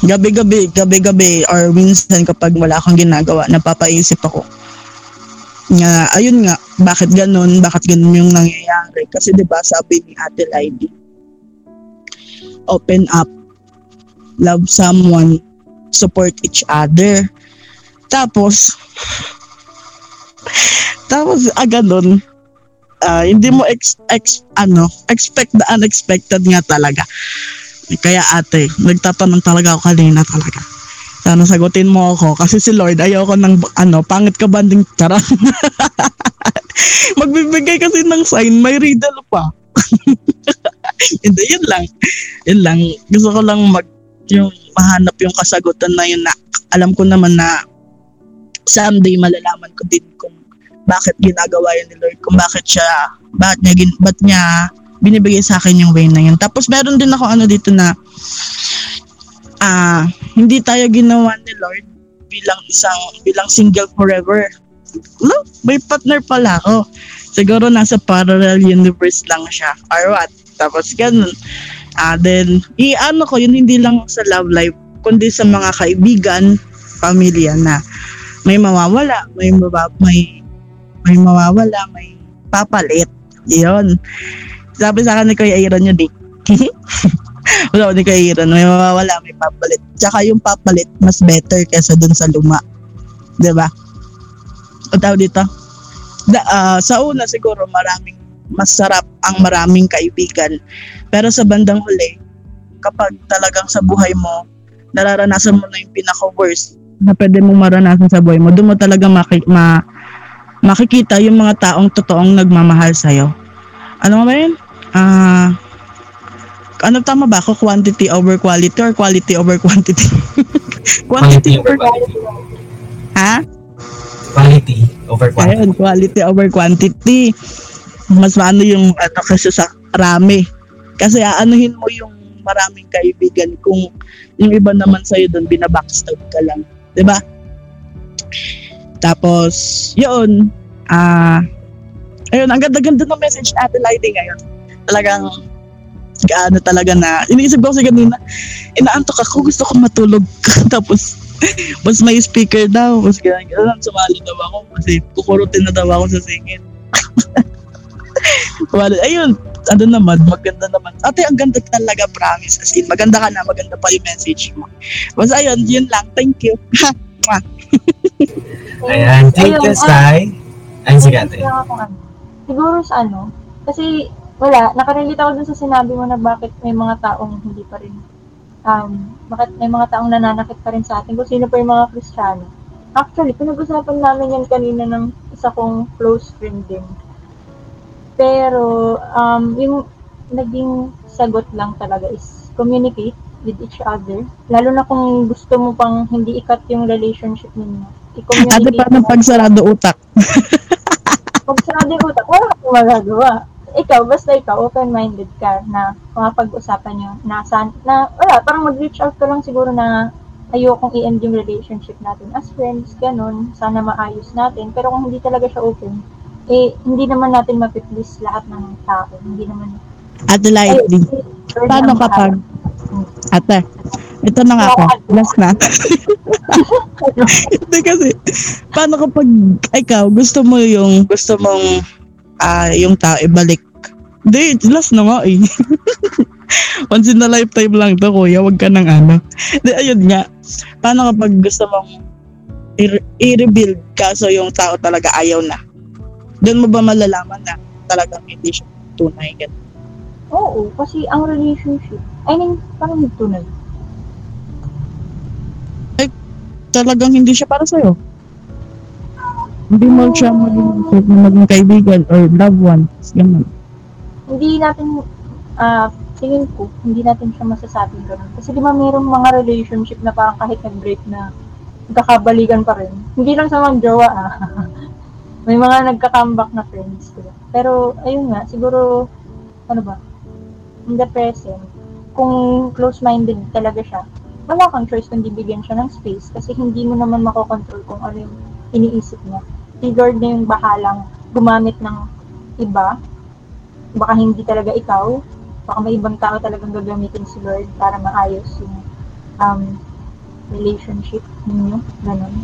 gabi-gabi, gabi-gabi or minsan kapag wala akong ginagawa, napapaisip ako. Nga, ayun nga, bakit ganun, bakit ganun yung nangyayari. Kasi 'di ba sabi ni Ate Lady, open up, love someone, support each other. Tapos, tapos, ah, ganun, ah, hindi mo ex, ex, ano, expect the unexpected nga talaga. Kaya ate, nagtatanong talaga ako kanina talaga. Sana sagutin mo ako kasi si Lord ayoko ng ano, pangit ka banding tara. Magbibigay kasi ng sign, may riddle pa. Hindi, yun lang. Yun lang. Gusto ko lang mag, yung mahanap yung kasagutan na yun na alam ko naman na someday malalaman ko din kung bakit ginagawa yun ni Lord, kung bakit siya, bakit niya, ba't niya binibigay sa akin yung way na yun. Tapos meron din ako ano dito na ah hindi tayo ginawa ni Lord bilang isang bilang single forever. Look, may partner pala ako. Siguro nasa parallel universe lang siya or what. Tapos ganun. Ah then i-ano ko yun hindi lang sa love life kundi sa mga kaibigan, pamilya na may mawawala, may mabab, may may mawawala, may papalit. Yun. Sabi sa akin ni Kuya Aaron yun eh. Wala ko ni Kuya Aaron, may mawawala, may papalit. Tsaka yung papalit, mas better kesa dun sa luma. ba? O tawag dito? Da, ah, sa una siguro maraming masarap ang maraming kaibigan. Pero sa bandang huli, kapag talagang sa buhay mo, nararanasan mo na yung pinaka-worst na pwede mong maranasan sa buhay mo, doon mo talaga maki- ma- makikita yung mga taong totoong nagmamahal sa'yo. Ano ba yun? Ah, ano tama ba ako? Quantity over quality or quality over quantity? quantity over quality. Ha? Quality over quantity. Ayun, quality over quantity. Mas maano yung ano kasi sa rami. Kasi aanuhin mo yung maraming kaibigan kung yung iba naman sa'yo doon binabackstab ka lang. ba? Tapos, yun, ah, ayun, ang ganda-ganda ng message natin Lady ngayon. Talagang, ano talaga na, iniisip ko kasi kanina, inaantok ako, gusto ko matulog. Tapos, mas may speaker daw, mas ganyan, ganyan, sumali daw ako kasi kukurutin na daw ako sa singit. Wala, ayun, ano naman, maganda naman. Ate, ang ganda talaga, promise. As in, maganda ka na, maganda pa yung message mo. Basta ayun, yun lang. Thank you. Ayan, thank you, Ayun, Sai. Ay, sige ate. Siguro sa ano, kasi wala, nakarelate ako dun sa sinabi mo na bakit may mga taong hindi pa rin, um, bakit may mga taong nananakit pa rin sa atin kung sino pa yung mga Kristiyano. Actually, pinag-usapan namin yan kanina ng isa kong close friend din. Pero, um, yung naging sagot lang talaga is communicate with each other. Lalo na kung gusto mo pang hindi ikat yung relationship ninyo. Ate, I-communicate paano mo. pag sarado utak? Pag sarado yung utak, wala kang magagawa. Ikaw, basta ikaw, open-minded ka na makapag-usapan nyo na, san, na wala, parang mag-reach out ka lang siguro na ayokong i-end yung relationship natin as friends, ganun, sana maayos natin. Pero kung hindi talaga siya open, eh, hindi naman natin mapiplease lahat ng tao. Hindi naman Ate Lightly. Paano kapag, ate, ito na nga ako, last na. Hindi kasi, paano kapag ikaw, gusto mo yung, gusto mong, ah, yung tao ibalik? Hindi, last na nga eh. Once in a lifetime lang to, kuya, wag ka nang ano. Di, ayun nga, paano kapag gusto mong i- i-rebuild kaso yung tao talaga ayaw na? Doon mo ba malalaman na talagang hindi siya tunay? Ganun. Oo, kasi ang relationship, I mean, parang tunay. talagang hindi siya para sa'yo. Hindi mo siya maging, maging kaibigan or loved ones. Ganun. Hindi natin, ah, tingin ko, hindi natin siya masasabing ganun. Kasi di ba mayroong mga relationship na parang kahit nag-break na nagkakabalikan pa rin. Hindi lang sa mga jowa ah. May mga nagka-comeback na friends. Diba? Pero, ayun nga, siguro, ano ba, in the present, kung close-minded talaga siya, wala kang choice kundi bigyan siya ng space kasi hindi mo naman makokontrol kung ano yung iniisip niya. Si Lord na yung bahalang gumamit ng iba. Baka hindi talaga ikaw. Baka may ibang tao talagang gagamitin si Lord para maayos yung um, relationship ninyo. Ganun.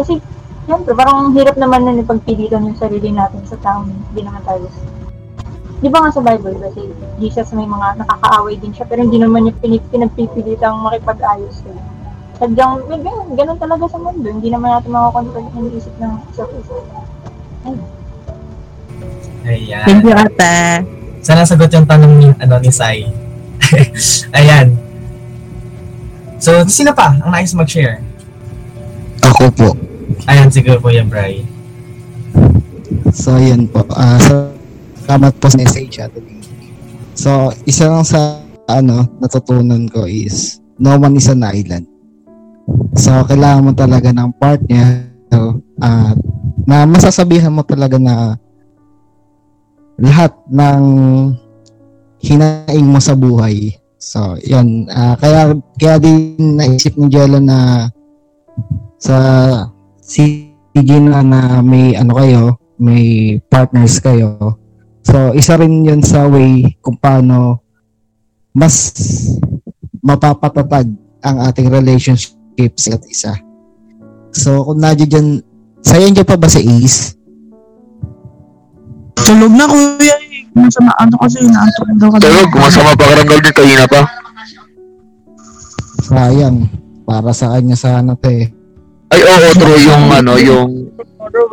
Kasi, syempre, parang ang hirap naman na pagpilitan yung sarili natin sa taong hindi naman tayo Di ba nga sa Bible, kasi Jesus may mga nakakaaway din siya, pero hindi naman niya pinagpipilitang makipag-ayos. Kaya. Sadyang, may ganun, ganun talaga sa mundo. Hindi naman natin makakontrol yung iniisip ng isa't isa. Ayan. Thank you, ate. Sana sagot yung tanong ni, ano, ni Sai. Ayan. So, sino pa ang nais mag-share? Ako po. Ayan, siguro po yan, Bri. So, yun po. Ah, so, salamat po sa message natin. So, isa lang sa ano, natutunan ko is no one is an island. So, kailangan mo talaga ng partner at na masasabihan mo talaga na lahat ng hinaing mo sa buhay. So, yan. Ah, kaya, kaya din naisip ni Jello na sa si Gina na may ano kayo, may partners kayo. So, isa rin yun sa way kung paano mas mapapatatag ang ating relationship sa isa't isa. So, kung nadyo dyan, sayo dyan pa ba si Ace? Tulog na, kuya. Masama, ano kasi, inaantok daw ka. Tulog, masama pa karamdam din kanina pa. Sayang. Para sa kanya sana to eh. Ay, oo, true yung ano, yung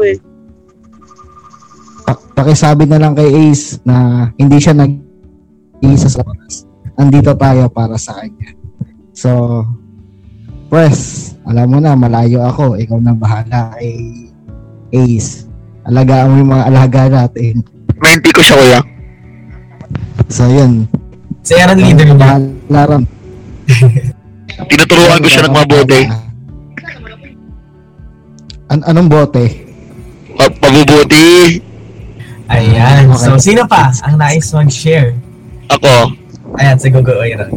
eh. Pa- pakisabi na lang kay Ace na hindi siya nag isa sa oras. Andito tayo para sa kanya. So, Pres, alam mo na, malayo ako. Ikaw na bahala kay Ace. Alagaan mo yung mga alaga natin. menti ko siya kuya. So, yun. Si Aaron leader niya. Bahala ron. Tinuturuan ko siya ng mabuti. An anong bote? Pa- Pabubuti. Ayan. Okay. So, sino pa ang nais mag-share? Ako. Ayan, si Gogo Aaron.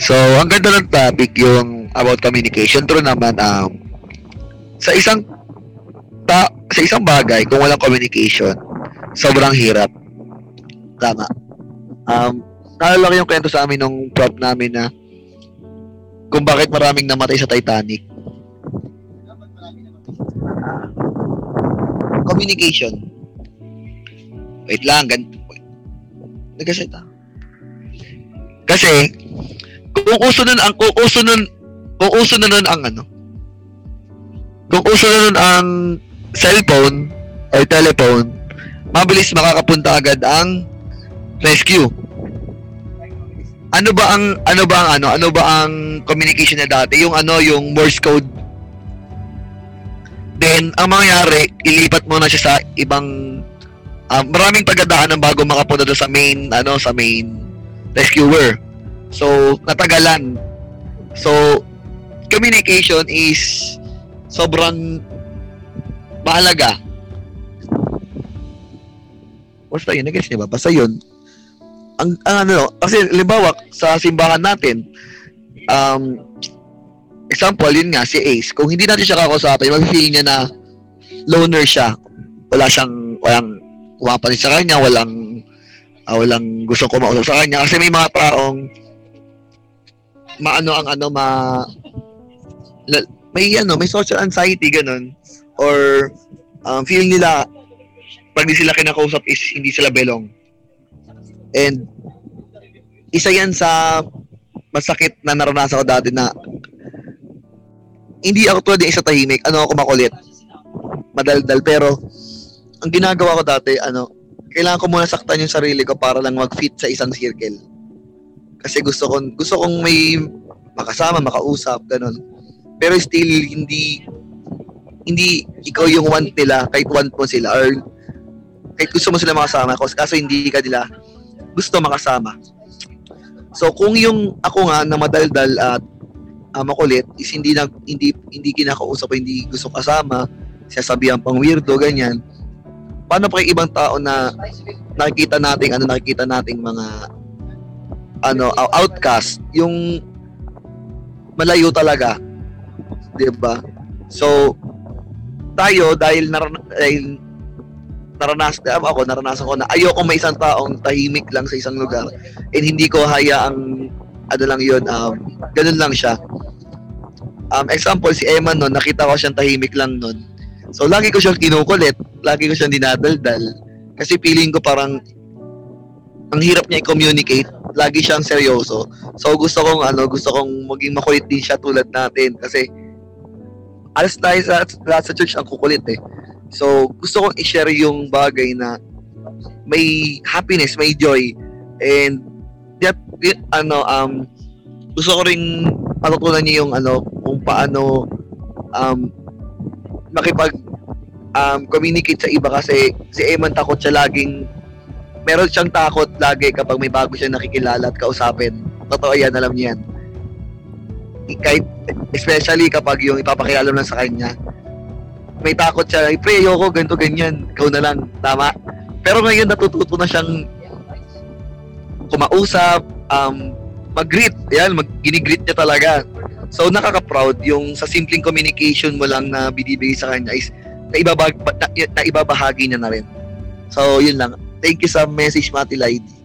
So, ang ganda ng topic yung about communication. True naman, um, sa isang ta sa isang bagay, kung walang communication, sobrang hirap. Tama. Um, naalala ko yung kwento sa amin nung prop namin na kung bakit maraming namatay sa Titanic. Communication. Wait lang, gan Nagasit ah. Kasi, kung uso nun ang, kung uso nun, kung uso na nun ang ano, kung uso na nun ang cellphone or telephone, mabilis makakapunta agad ang rescue. Ano ba ang ano ba ang ano? Ano ba ang communication na dati? Yung ano, yung Morse code. Then ang mangyayari, ilipat mo na siya sa ibang um, maraming pagdadaanan bago makapunta doon sa main ano, sa main rescuer. So, natagalan. So, communication is sobrang mahalaga. Basta yun, nag-gets niyo ba? Basta yun. Ang, ang ano, kasi limbawa, sa simbahan natin, um, example, yun nga, si Ace, kung hindi natin siya kakausapin, mag-feel niya na loner siya. Wala siyang, walang kumapanin sa kanya, walang Ah, walang gusto ko mausap sa kanya kasi may mga taong maano ang ano ma may ano, may social anxiety ganun or um, feel nila pag di sila kinakausap is hindi sila belong. And isa yan sa masakit na naranasan ko dati na hindi ako tulad ng isa tahimik. Ano ako makulit. Madaldal. Pero, ang ginagawa ko dati, ano, kailangan ko muna saktan yung sarili ko para lang mag-fit sa isang circle. Kasi gusto kong, gusto kong may makasama, makausap, ganun. Pero still, hindi, hindi ikaw yung want nila, kahit want mo sila, or kahit gusto mo sila makasama, kaso hindi ka nila gusto makasama. So, kung yung ako nga na madaldal at uh, makulit is hindi na hindi hindi kinakausap hindi gusto kasama, sasabihan pang weirdo ganyan. Paano pa yung ibang tao na nakikita nating ano nakikita nating mga ano ou- outcast, yung malayo talaga. 'Di ba? So tayo dahil naran dahil naranasan ako naranasan ko na ayoko may isang taong tahimik lang sa isang lugar and hindi ko hayaang ano lang yun um, ganun lang siya um, example, si Emma noon, nakita ko siyang tahimik lang noon. So, lagi ko siyang kinukulit. Lagi ko siyang dinadaldal. Kasi feeling ko parang ang hirap niya i-communicate. Lagi siyang seryoso. So, gusto kong, ano, gusto kong maging makulit din siya tulad natin. Kasi, alas tayo sa, lahat sa church ang kukulit eh. So, gusto kong i-share yung bagay na may happiness, may joy. And, that, ano, um, gusto ko ring matutunan niyo yung ano, kung paano um, makipag um, communicate sa iba kasi si Eman takot siya laging meron siyang takot lagi kapag may bago siyang nakikilala at kausapin. Totoo yan, alam niya yan. Kahit, especially kapag yung ipapakilala lang sa kanya, may takot siya, pre, ayoko, ganito, ganyan, ikaw na lang, tama? Pero ngayon natututo na siyang kumausap, um, mag-greet, yan, mag ginigreet niya talaga. So nakaka-proud yung sa simpleng communication mo lang na binibigay sa kanya is na, ibabag, na, na ibabahagi niya na rin. So yun lang. Thank you sa message Mati Lady.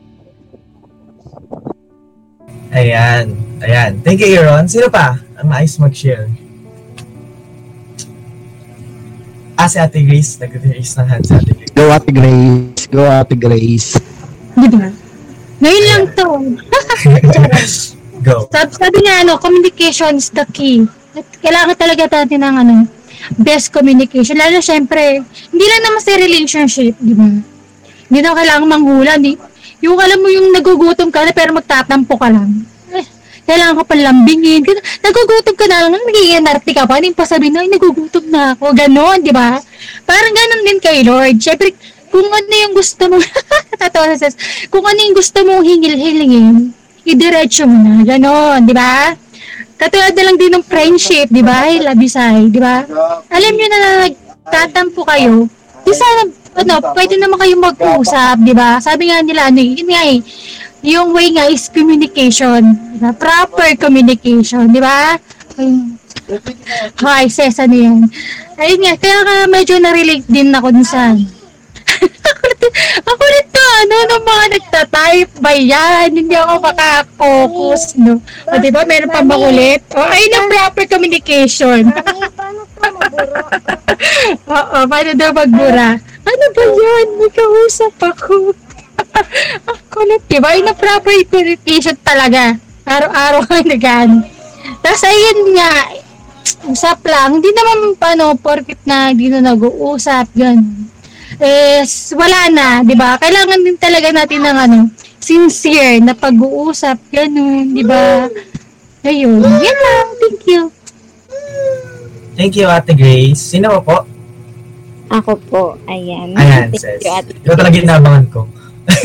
Ayan. Ayan. Thank you, Aaron. Sino pa ang maayos mag-share? Ah, si Ate Grace. Nag-raise ng hand si Ate Grace. Go Ate Grace. Go Ate Grace. Di ba? Ngayon lang to. Go. Sabi, sabi nga, ano, communication is the key. At kailangan talaga natin ng, ano, best communication. Lalo, syempre, hindi lang naman sa relationship, di ba? Hindi na kailangan manghula. Di, yung alam mo yung nagugutom ka na pero magtatampo ka lang. Eh, kailangan ka palambingin. Nagugutom ka na lang, nagiging NRT ka pa. Hindi pa sabihin na, nagugutom na ako. Ganon, di ba? Parang ganon din kay Lord. Syempre, kung ano yung gusto mo, tatawa sa kung ano yung gusto mong hingil-hilingin, idiretso mo na. Ganon, di ba? Katulad na lang din ng friendship, di ba? Ay, labisay, di ba? Alam nyo na na nagtatampo kayo, di sana, ano, pwede naman kayo mag-usap, di ba? Sabi nga nila, ano, yun nga eh, yung way nga is communication. Di ba? Proper communication, di ba? Ayun. Hi, sis, ano yan? Ayun nga, kaya ka medyo na-relate din ako dun sa, ako nito, ako nito, ano, ng mga nagtatype ba yan? Hindi ako makafocus, no? O, di ba, meron pa makulit? O, ayun ang proper communication. Paano to maburo? Oo, paano daw magbura? Ano ba yan? May kausap ako. ang kulit, di ba? Ayun ang proper communication talaga. Araw-araw ka nagan. Tapos, ayun nga, usap lang. Hindi naman paano, porkit na hindi na nag-uusap, ganun is wala na, 'di ba? Kailangan din talaga natin ng ano, sincere na pag-uusap, ganun, 'di ba? Ayun, yan lang. Thank you. Thank you, Ate Grace. Sino po po? Ako po, ayan. Ayan, Thank sis. you, Ate Ikaw talaga inabangan ko.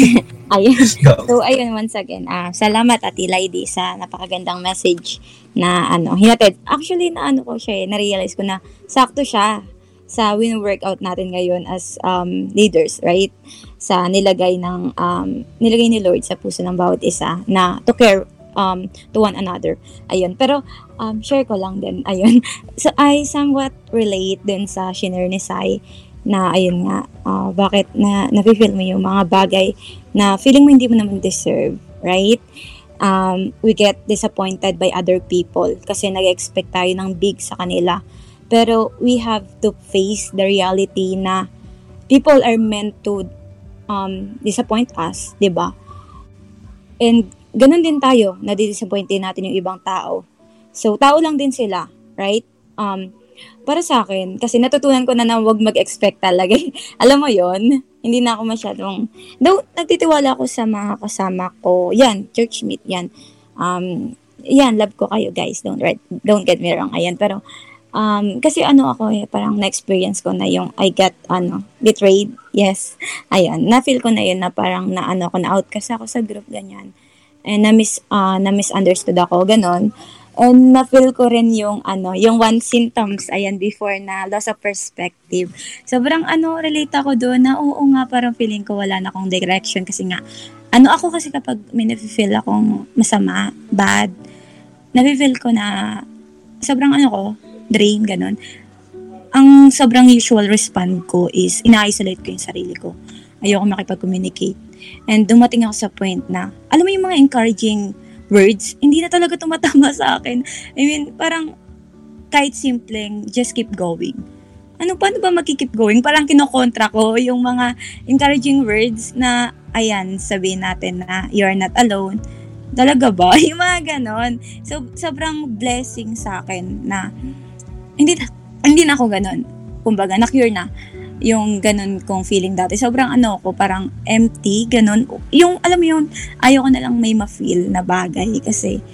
Ayan. Go. So, ayun, once again, ah, salamat Ate Lady sa napakagandang message na ano, hinatid. Actually, na ano ko siya, eh, na-realize ko na sakto siya sa win-workout natin ngayon as um, leaders, right? Sa nilagay ng, um, nilagay ni Lord sa puso ng bawat isa na to care um, to one another. Ayun. Pero, um, share ko lang din. Ayun. So, I somewhat relate din sa shinare ni Sai na ayun nga, ah, bakit na nafe-feel mo yung mga bagay na feeling mo hindi mo naman deserve, right? Um, we get disappointed by other people kasi nag-expect tayo ng big sa kanila. Pero we have to face the reality na people are meant to um, disappoint us, 'di ba? And ganun din tayo, nadidisappoint din natin yung ibang tao. So, tao lang din sila, right? Um, para sa akin, kasi natutunan ko na na wag mag-expect talaga. Alam mo yon hindi na ako masyadong, though nagtitiwala ako sa mga kasama ko, yan, church meet, yan. Um, yan, love ko kayo guys, don't, right, don't get me wrong, ayan, pero, um, kasi ano ako eh, parang na-experience ko na yung I got, ano, betrayed, yes, ayan, na-feel ko na yun na parang na, ano, ko na outcast ako sa group, ganyan, and na-mis, uh, na-misunderstood ako, ganon, And na-feel ko rin yung ano, yung one symptoms ayan before na loss of perspective. Sobrang ano, relate ako doon na oo nga parang feeling ko wala na akong direction kasi nga ano ako kasi kapag may nafe-feel akong masama, bad, nafe-feel ko na sobrang ano ko, drain ganun. Ang sobrang usual respond ko is ina-isolate ko yung sarili ko. Ayoko makipag-communicate. And dumating ako sa point na, alam mo yung mga encouraging words, hindi na talaga tumatama sa akin. I mean, parang kahit simpleng, just keep going. Ano, paano ba magkikeep going? Parang kinokontra ko yung mga encouraging words na, ayan, sabihin natin na you're not alone. Talaga ba? Yung mga ganon. So, sobrang blessing sa akin na hindi na, hindi na ako ganon. Kumbaga, na-cure na yung ganun kong feeling dati. Sobrang ano ko, parang empty, ganun. Yung, alam mo yun, ayaw ko na lang may ma-feel na bagay kasi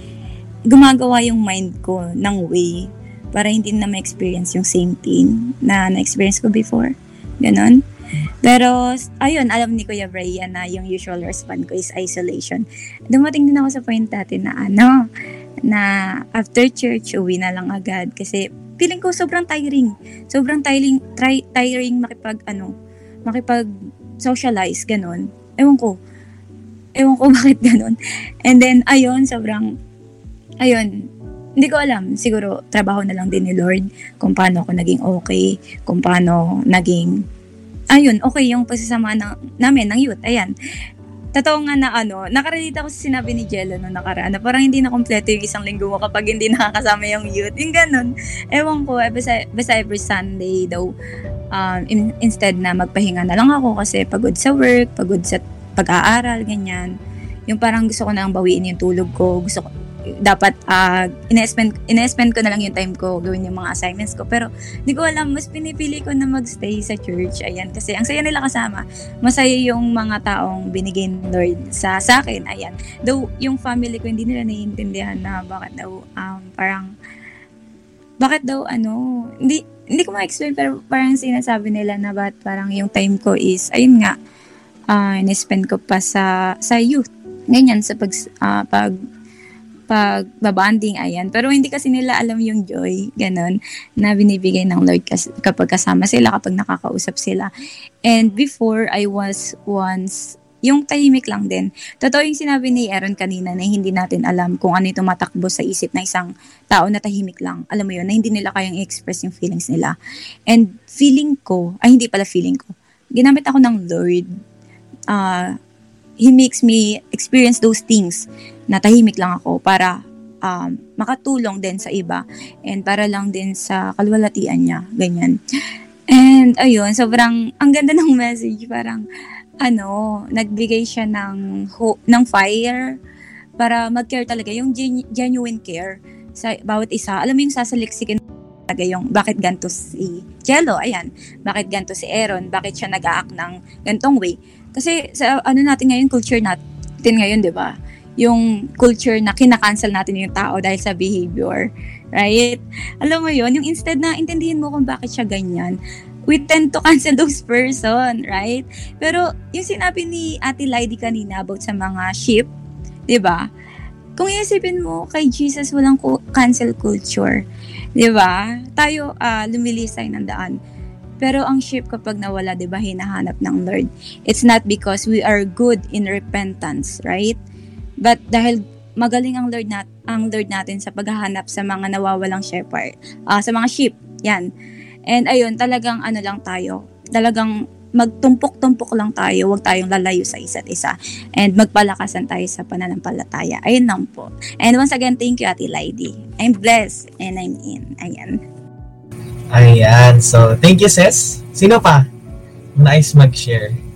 gumagawa yung mind ko ng way para hindi na ma-experience yung same thing na na-experience ko before. Ganun. Pero, ayun, alam ni Kuya Brian na yung usual response ko is isolation. Dumating din ako sa point dati na ano, na after church, uwi na lang agad. Kasi feeling ko sobrang tiring. Sobrang tiring, try, tiring makipag, ano, makipag socialize, ganun. Ewan ko. Ewan ko bakit ganun. And then, ayun, sobrang, ayun, hindi ko alam. Siguro, trabaho na lang din ni Lord kung paano ako naging okay, kung paano naging, ayun, okay yung pagsasama ng, namin, ng youth. Ayan. Totoo nga na ano, nakarelate ako sa sinabi ni Jello no nakaraan na parang hindi na kompleto yung isang linggo mo kapag hindi nakakasama yung youth. Yung ganun. Ewan ko, eh, basta, basta every Sunday daw, um, in, instead na magpahinga na lang ako kasi pagod sa work, pagod sa pag-aaral, ganyan. Yung parang gusto ko na lang bawiin yung tulog ko, gusto ko, dapat uh, ina-spend, ina-spend ko na lang yung time ko gawin yung mga assignments ko. Pero di ko alam, mas pinipili ko na magstay sa church. Ayan, kasi ang saya nila kasama. Masaya yung mga taong binigay ng Lord sa, sa akin. Ayan. Though yung family ko hindi nila naiintindihan na bakit daw um, parang bakit daw ano, hindi hindi ko ma-explain pero parang sinasabi nila na bakit parang yung time ko is ayun nga uh, in-spend ko pa sa sa youth ganyan sa pag uh, pag pag babanding, ayan. Pero hindi kasi nila alam yung joy, ganun, na binibigay ng Lord kas- kapag kasama sila, kapag nakakausap sila. And before, I was once yung tahimik lang din. Totoo yung sinabi ni Aaron kanina na hindi natin alam kung ano yung tumatakbo sa isip na isang tao na tahimik lang. Alam mo yun, na hindi nila kayang i-express yung feelings nila. And feeling ko, ay hindi pala feeling ko, ginamit ako ng Lord. Uh, he makes me experience those things na tahimik lang ako para um, makatulong din sa iba and para lang din sa kalwalatian niya, ganyan. And ayun, sobrang ang ganda ng message, parang ano, nagbigay siya ng hope, ng fire para mag-care talaga, yung gen- genuine care sa bawat isa. Alam mo yung sasaliksikin talaga yung bakit ganto si Jello, ayan, bakit ganto si Aaron, bakit siya nag-act ng gantong way. Kasi sa ano natin ngayon, culture natin ngayon, di ba? Yung culture na kinakancel natin yung tao dahil sa behavior. Right? Alam mo yon yung instead na intindihin mo kung bakit siya ganyan, we tend to cancel those person, right? Pero yung sinabi ni Ate Lady kanina about sa mga sheep, di ba? Kung iisipin mo, kay Jesus walang cancel culture. Di ba? Tayo uh, lumilisay ng daan. Pero ang sheep kapag nawala, di ba, hinahanap ng Lord. It's not because we are good in repentance, right? But dahil magaling ang Lord nat ang Lord natin sa paghahanap sa mga nawawalang shepherd, uh, sa mga sheep, yan. And ayun, talagang ano lang tayo, talagang magtumpok-tumpok lang tayo, huwag tayong lalayo sa isa't isa, and magpalakasan tayo sa pananampalataya. Ayun lang po. And once again, thank you, Ate Lady. I'm blessed and I'm in. Ayan. Ayan. So, thank you, sis. Sino pa? Nice mag-share.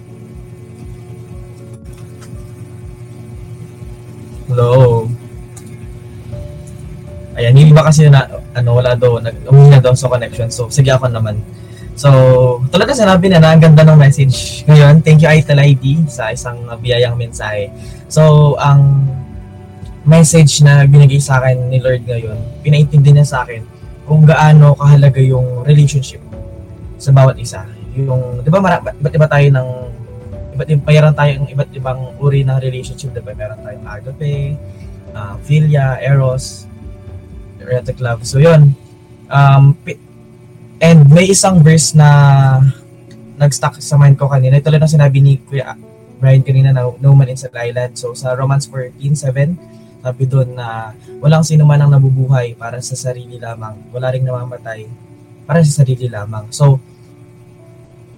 Hello. Ayan, yung iba kasi na, ano, wala daw, nag umina daw sa connection. So, sige ako naman. So, tulad na sinabi na, na ang ganda ng message. Ngayon, thank you Itel ID sa isang biyayang mensahe. So, ang message na binigay sa akin ni Lord ngayon, pinaintindi niya sa akin kung gaano kahalaga yung relationship sa bawat isa. Yung, di ba, mara, iba tayo ng, iba't iba, mayroon tayong iba't ibang uri ng relationship, di ba? Meron tayong agape, uh, philia, eros, erotic love. So, yun. Um, and may isang verse na nag-stuck sa mind ko kanina. Ito lang ang sinabi ni Kuya Brian kanina na no man in Sad Island. So, sa Romans 14.7, sabi doon na walang sino man ang nabubuhay para sa sarili lamang. Wala ring namamatay para sa sarili lamang. So,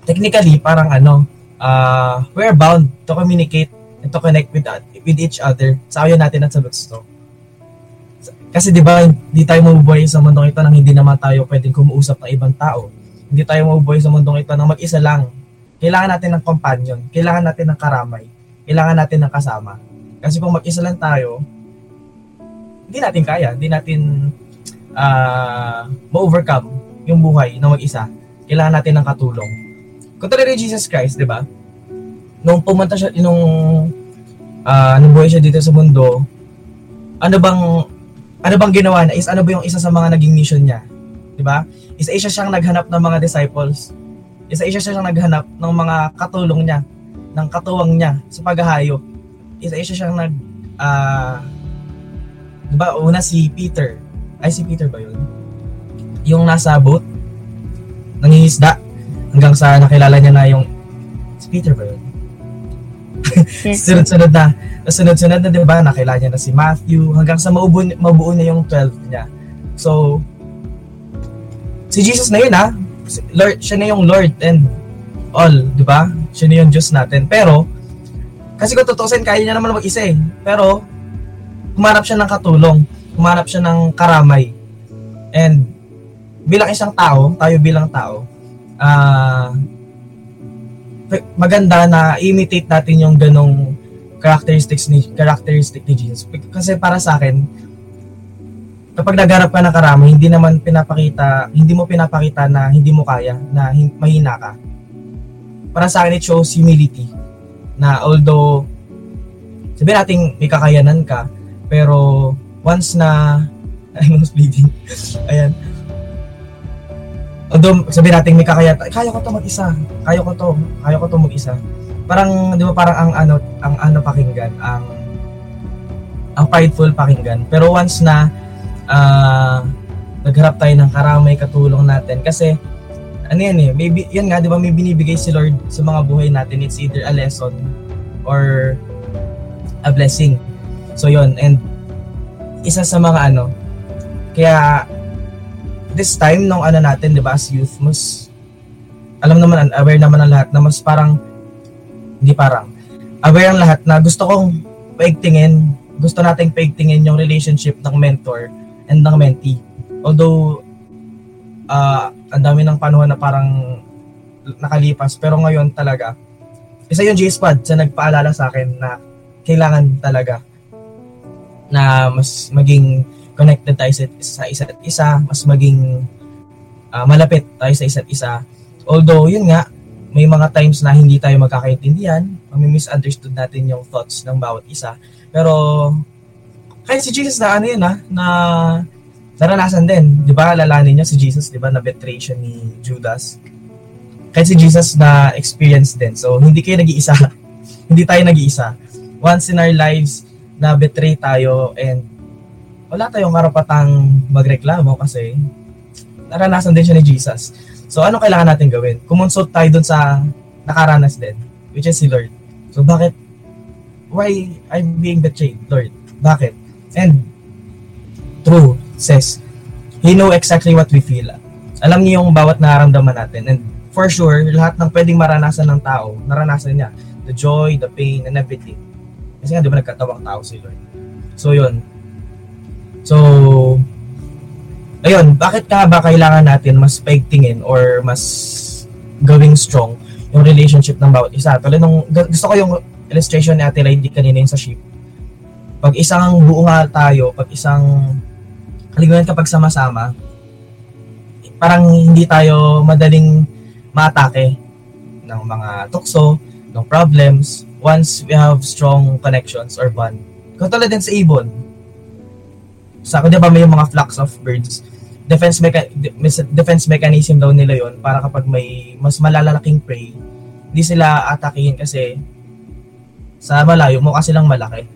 technically, parang ano, uh, we're bound to communicate and to connect with, with each other sa ayaw natin at sa gusto. Kasi di ba, hindi tayo mabubuhay sa mundong ito nang hindi naman tayo pwedeng kumuusap ng ibang tao. Hindi tayo mabubuhay sa mundong ito nang mag-isa lang. Kailangan natin ng companion, kailangan natin ng karamay, kailangan natin ng kasama. Kasi kung mag-isa lang tayo, hindi natin kaya, hindi natin uh, ma-overcome yung buhay na mag-isa. Kailangan natin ng katulong. Talaga Jesus Christ, di ba? Nung pumunta siya, nung uh, nabuhay siya dito sa mundo, ano bang ano bang ginawa na is ano ba yung isa sa mga naging mission niya? 'Di ba? Isa-isa siyang naghanap ng mga disciples. Isa-isa siyang naghanap ng mga katulong niya, ng katuwang niya sa paghahayo. Isa-isa siyang nag uh, 'di ba una si Peter. Ay si Peter ba 'yun? Yung nasa boat nangingisda hanggang sa nakilala niya na yung si Peter ba 'yun? Yes. sunod-sunod na sunod-sunod na 'di ba nakilala niya na si Matthew hanggang sa maubuo mabuo na yung 12 niya. So si Jesus na yun ha. Si Lord, siya na yung Lord and all, 'di ba? Siya na yung Diyos natin. Pero kasi kung tutusin, kaya niya naman mag-isa eh. Pero kumanap siya ng katulong, kumanap siya ng karamay. And bilang isang tao, tayo bilang tao, ah maganda na imitate natin yung ganong characteristics ni characteristic ni Jesus. Kasi para sa akin, kapag nagharap ka ng karamay, hindi naman pinapakita, hindi mo pinapakita na hindi mo kaya, na hin- mahina ka. Para sa akin, it shows humility. Na although, sabi natin may kakayanan ka, pero once na, I was bleeding. Ayan. Although, sabi natin may kakayanan, kaya ko to mag-isa. Kaya ko to, kaya ko to mag-isa. Parang, di ba parang ang ano, ang ano pakinggan, ang ang prideful pakinggan. Pero once na uh, nagharap tayo ng karamay katulong natin kasi ano yan eh, maybe, yan nga, di ba may binibigay si Lord sa mga buhay natin. It's either a lesson or a blessing. So yon and isa sa mga ano, kaya this time nung ano natin, di ba, as youth, mas alam naman, aware naman ang lahat na mas parang hindi parang aware ang lahat na gusto kong paigtingin, gusto nating paigtingin yung relationship ng mentor and ng mentee. Although, uh, ang dami ng panahon na parang nakalipas, pero ngayon talaga, isa yung G-Spot sa nagpaalala sa akin na kailangan talaga na mas maging connected tayo sa, sa isa't isa, mas maging uh, malapit tayo sa isa't isa. Although, yun nga, may mga times na hindi tayo magkakaintindihan, mami-misunderstood natin yung thoughts ng bawat isa. Pero, kahit si Jesus na ano yun ha, na naranasan din. Di ba, alalanin niya si Jesus, di ba, na betray siya ni Judas. Kahit si Jesus na experience din. So, hindi kayo nag-iisa. hindi tayo nag-iisa. Once in our lives, na betray tayo and wala tayong karapatang magreklamo kasi naranasan din siya ni Jesus. So, ano kailangan natin gawin? Kumonsult tayo dun sa nakaranas din, which is si Lord. So, bakit? Why I'm being betrayed, Lord? Bakit? And, true, says, He know exactly what we feel. Alam niyo yung bawat nararamdaman natin. And for sure, lahat ng pwedeng maranasan ng tao, naranasan niya. The joy, the pain, and everything. Kasi nga, di ba nagkatawang tao si Lord? So, yun. So, ayun, bakit ka ba kailangan natin mas paigtingin or mas gawing strong yung relationship ng bawat isa? Tulad nung, gu- gusto ko yung illustration ni Ate Lady kanina yung sa ship. Pag isang buo nga tayo, pag isang kaliguan kapag sama-sama, parang hindi tayo madaling matake ng mga tukso, ng problems, once we have strong connections or bond. Katulad din sa ibon. Sa ako, di ba may mga flocks of birds, defense mecha- defense mechanism daw nila yon para kapag may mas malalaking prey, hindi sila atakihin kasi sa malayo mukha silang malaki.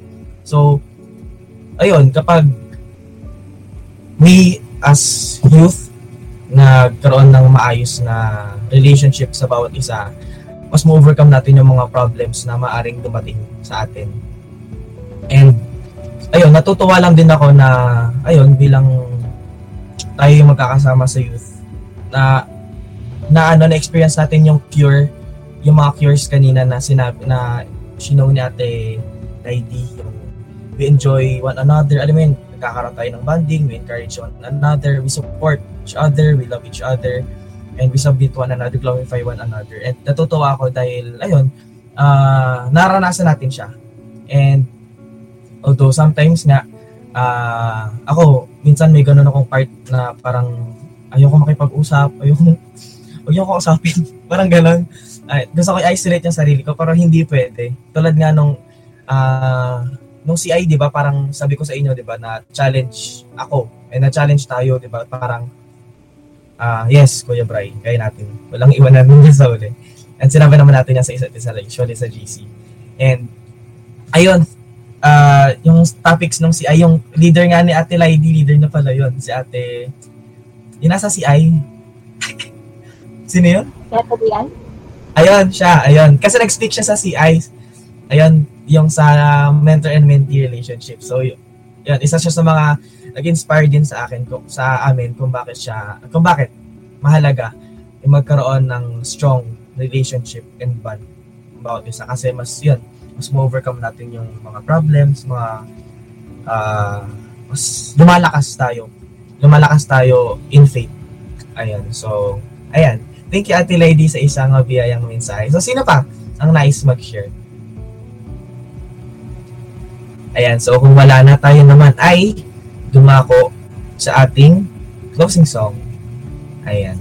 So, ayun, kapag we as youth nagkaroon ng maayos na relationship sa bawat isa, mas ma-overcome natin yung mga problems na maaring dumating sa atin. And, ayun, natutuwa lang din ako na, ayun, bilang tayo yung magkakasama sa youth, na, na ano, na-experience natin yung cure, yung mga cures kanina na sinabi, na sinow ni ate Lady, yung we enjoy one another, alam mo yun, nagkakaroon tayo ng bonding, we encourage one another, we support each other, we love each other, and we submit one another, glorify one another. And natutuwa ako dahil, ayun, ah naranasan natin siya. And although sometimes nga, ah ako, minsan may ganun akong part na parang ayoko makipag-usap, ayoko, ayoko usapin, parang ganun. Ay, gusto ko i-isolate yung sarili ko, pero hindi pwede. Tulad nga nung, ah nung CI, di ba, parang sabi ko sa inyo, di ba, na challenge ako, and na-challenge tayo, di ba, parang Ah, yes, Kuya Bray, kaya natin. Walang iwanan nun sa uli. And sinabi naman natin yan sa isa't isa, like, usually sa GC. And, ayun, ah yung topics nung si ay yung leader nga ni Ate Lady, leader na pala yun, si Ate, yung nasa si Ay. Sino yun? Kaya po yan? Ayun, siya, ayun. Kasi nag-speak siya sa CI. Ayun, yung sa mentor and mentee relationship. So, yun, yun, isa siya sa mga nag-inspire din sa akin, kung, sa amin, kung bakit siya, kung bakit mahalaga yung magkaroon ng strong relationship and bond bawat isa. Kasi mas, yun, mas ma-overcome natin yung mga problems, mga, ah, mas lumalakas tayo. Lumalakas tayo in faith. Ayan, so, ayan. Thank you, Ate Lady, sa isang uh, biyayang mensahe. So, sino pa ang nice mag-share? Ayan, so kung wala na tayo naman ay dumako sa ating closing song. Ayan.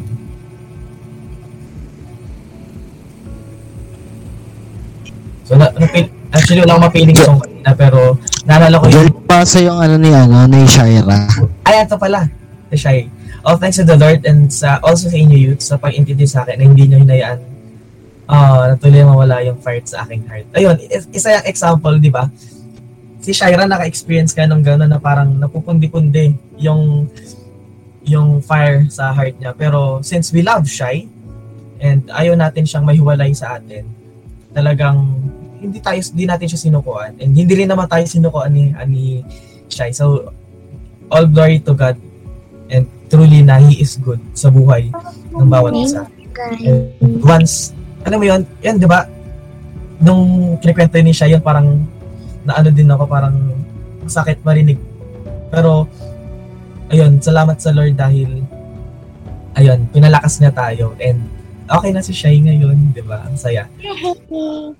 So, na, napil- actually, wala akong mapiling song kanina, pero naalala ko yung Yun pa sa yung ano ni ano ni Shaira. ay, ito pala. The Shy. All thanks to the Lord and sa, also sa inyo youth sa pag-intindi sa akin na hindi nyo hinayaan uh, na tuloy mawala yung fire sa aking heart. Ayun, is- isa yung example, di ba? Si Shaira naka-experience ka nung gano'n na parang napupundi-pundi yung yung fire sa heart niya. Pero since we love Shy and ayaw natin siyang mahiwalay sa atin, talagang hindi tayo hindi natin siya sinukuan and hindi rin naman tayo sinukuan ni ani Shy. So all glory to God and truly na He is good sa buhay ng bawat isa. And once, alam mo yun, yan, di ba? Nung kinikwento ni siya yun, parang naano din ako, parang sakit marinig. Pero, ayun, salamat sa Lord dahil, ayun, pinalakas niya tayo. And, okay na si Shai ngayon, di ba? Ang saya.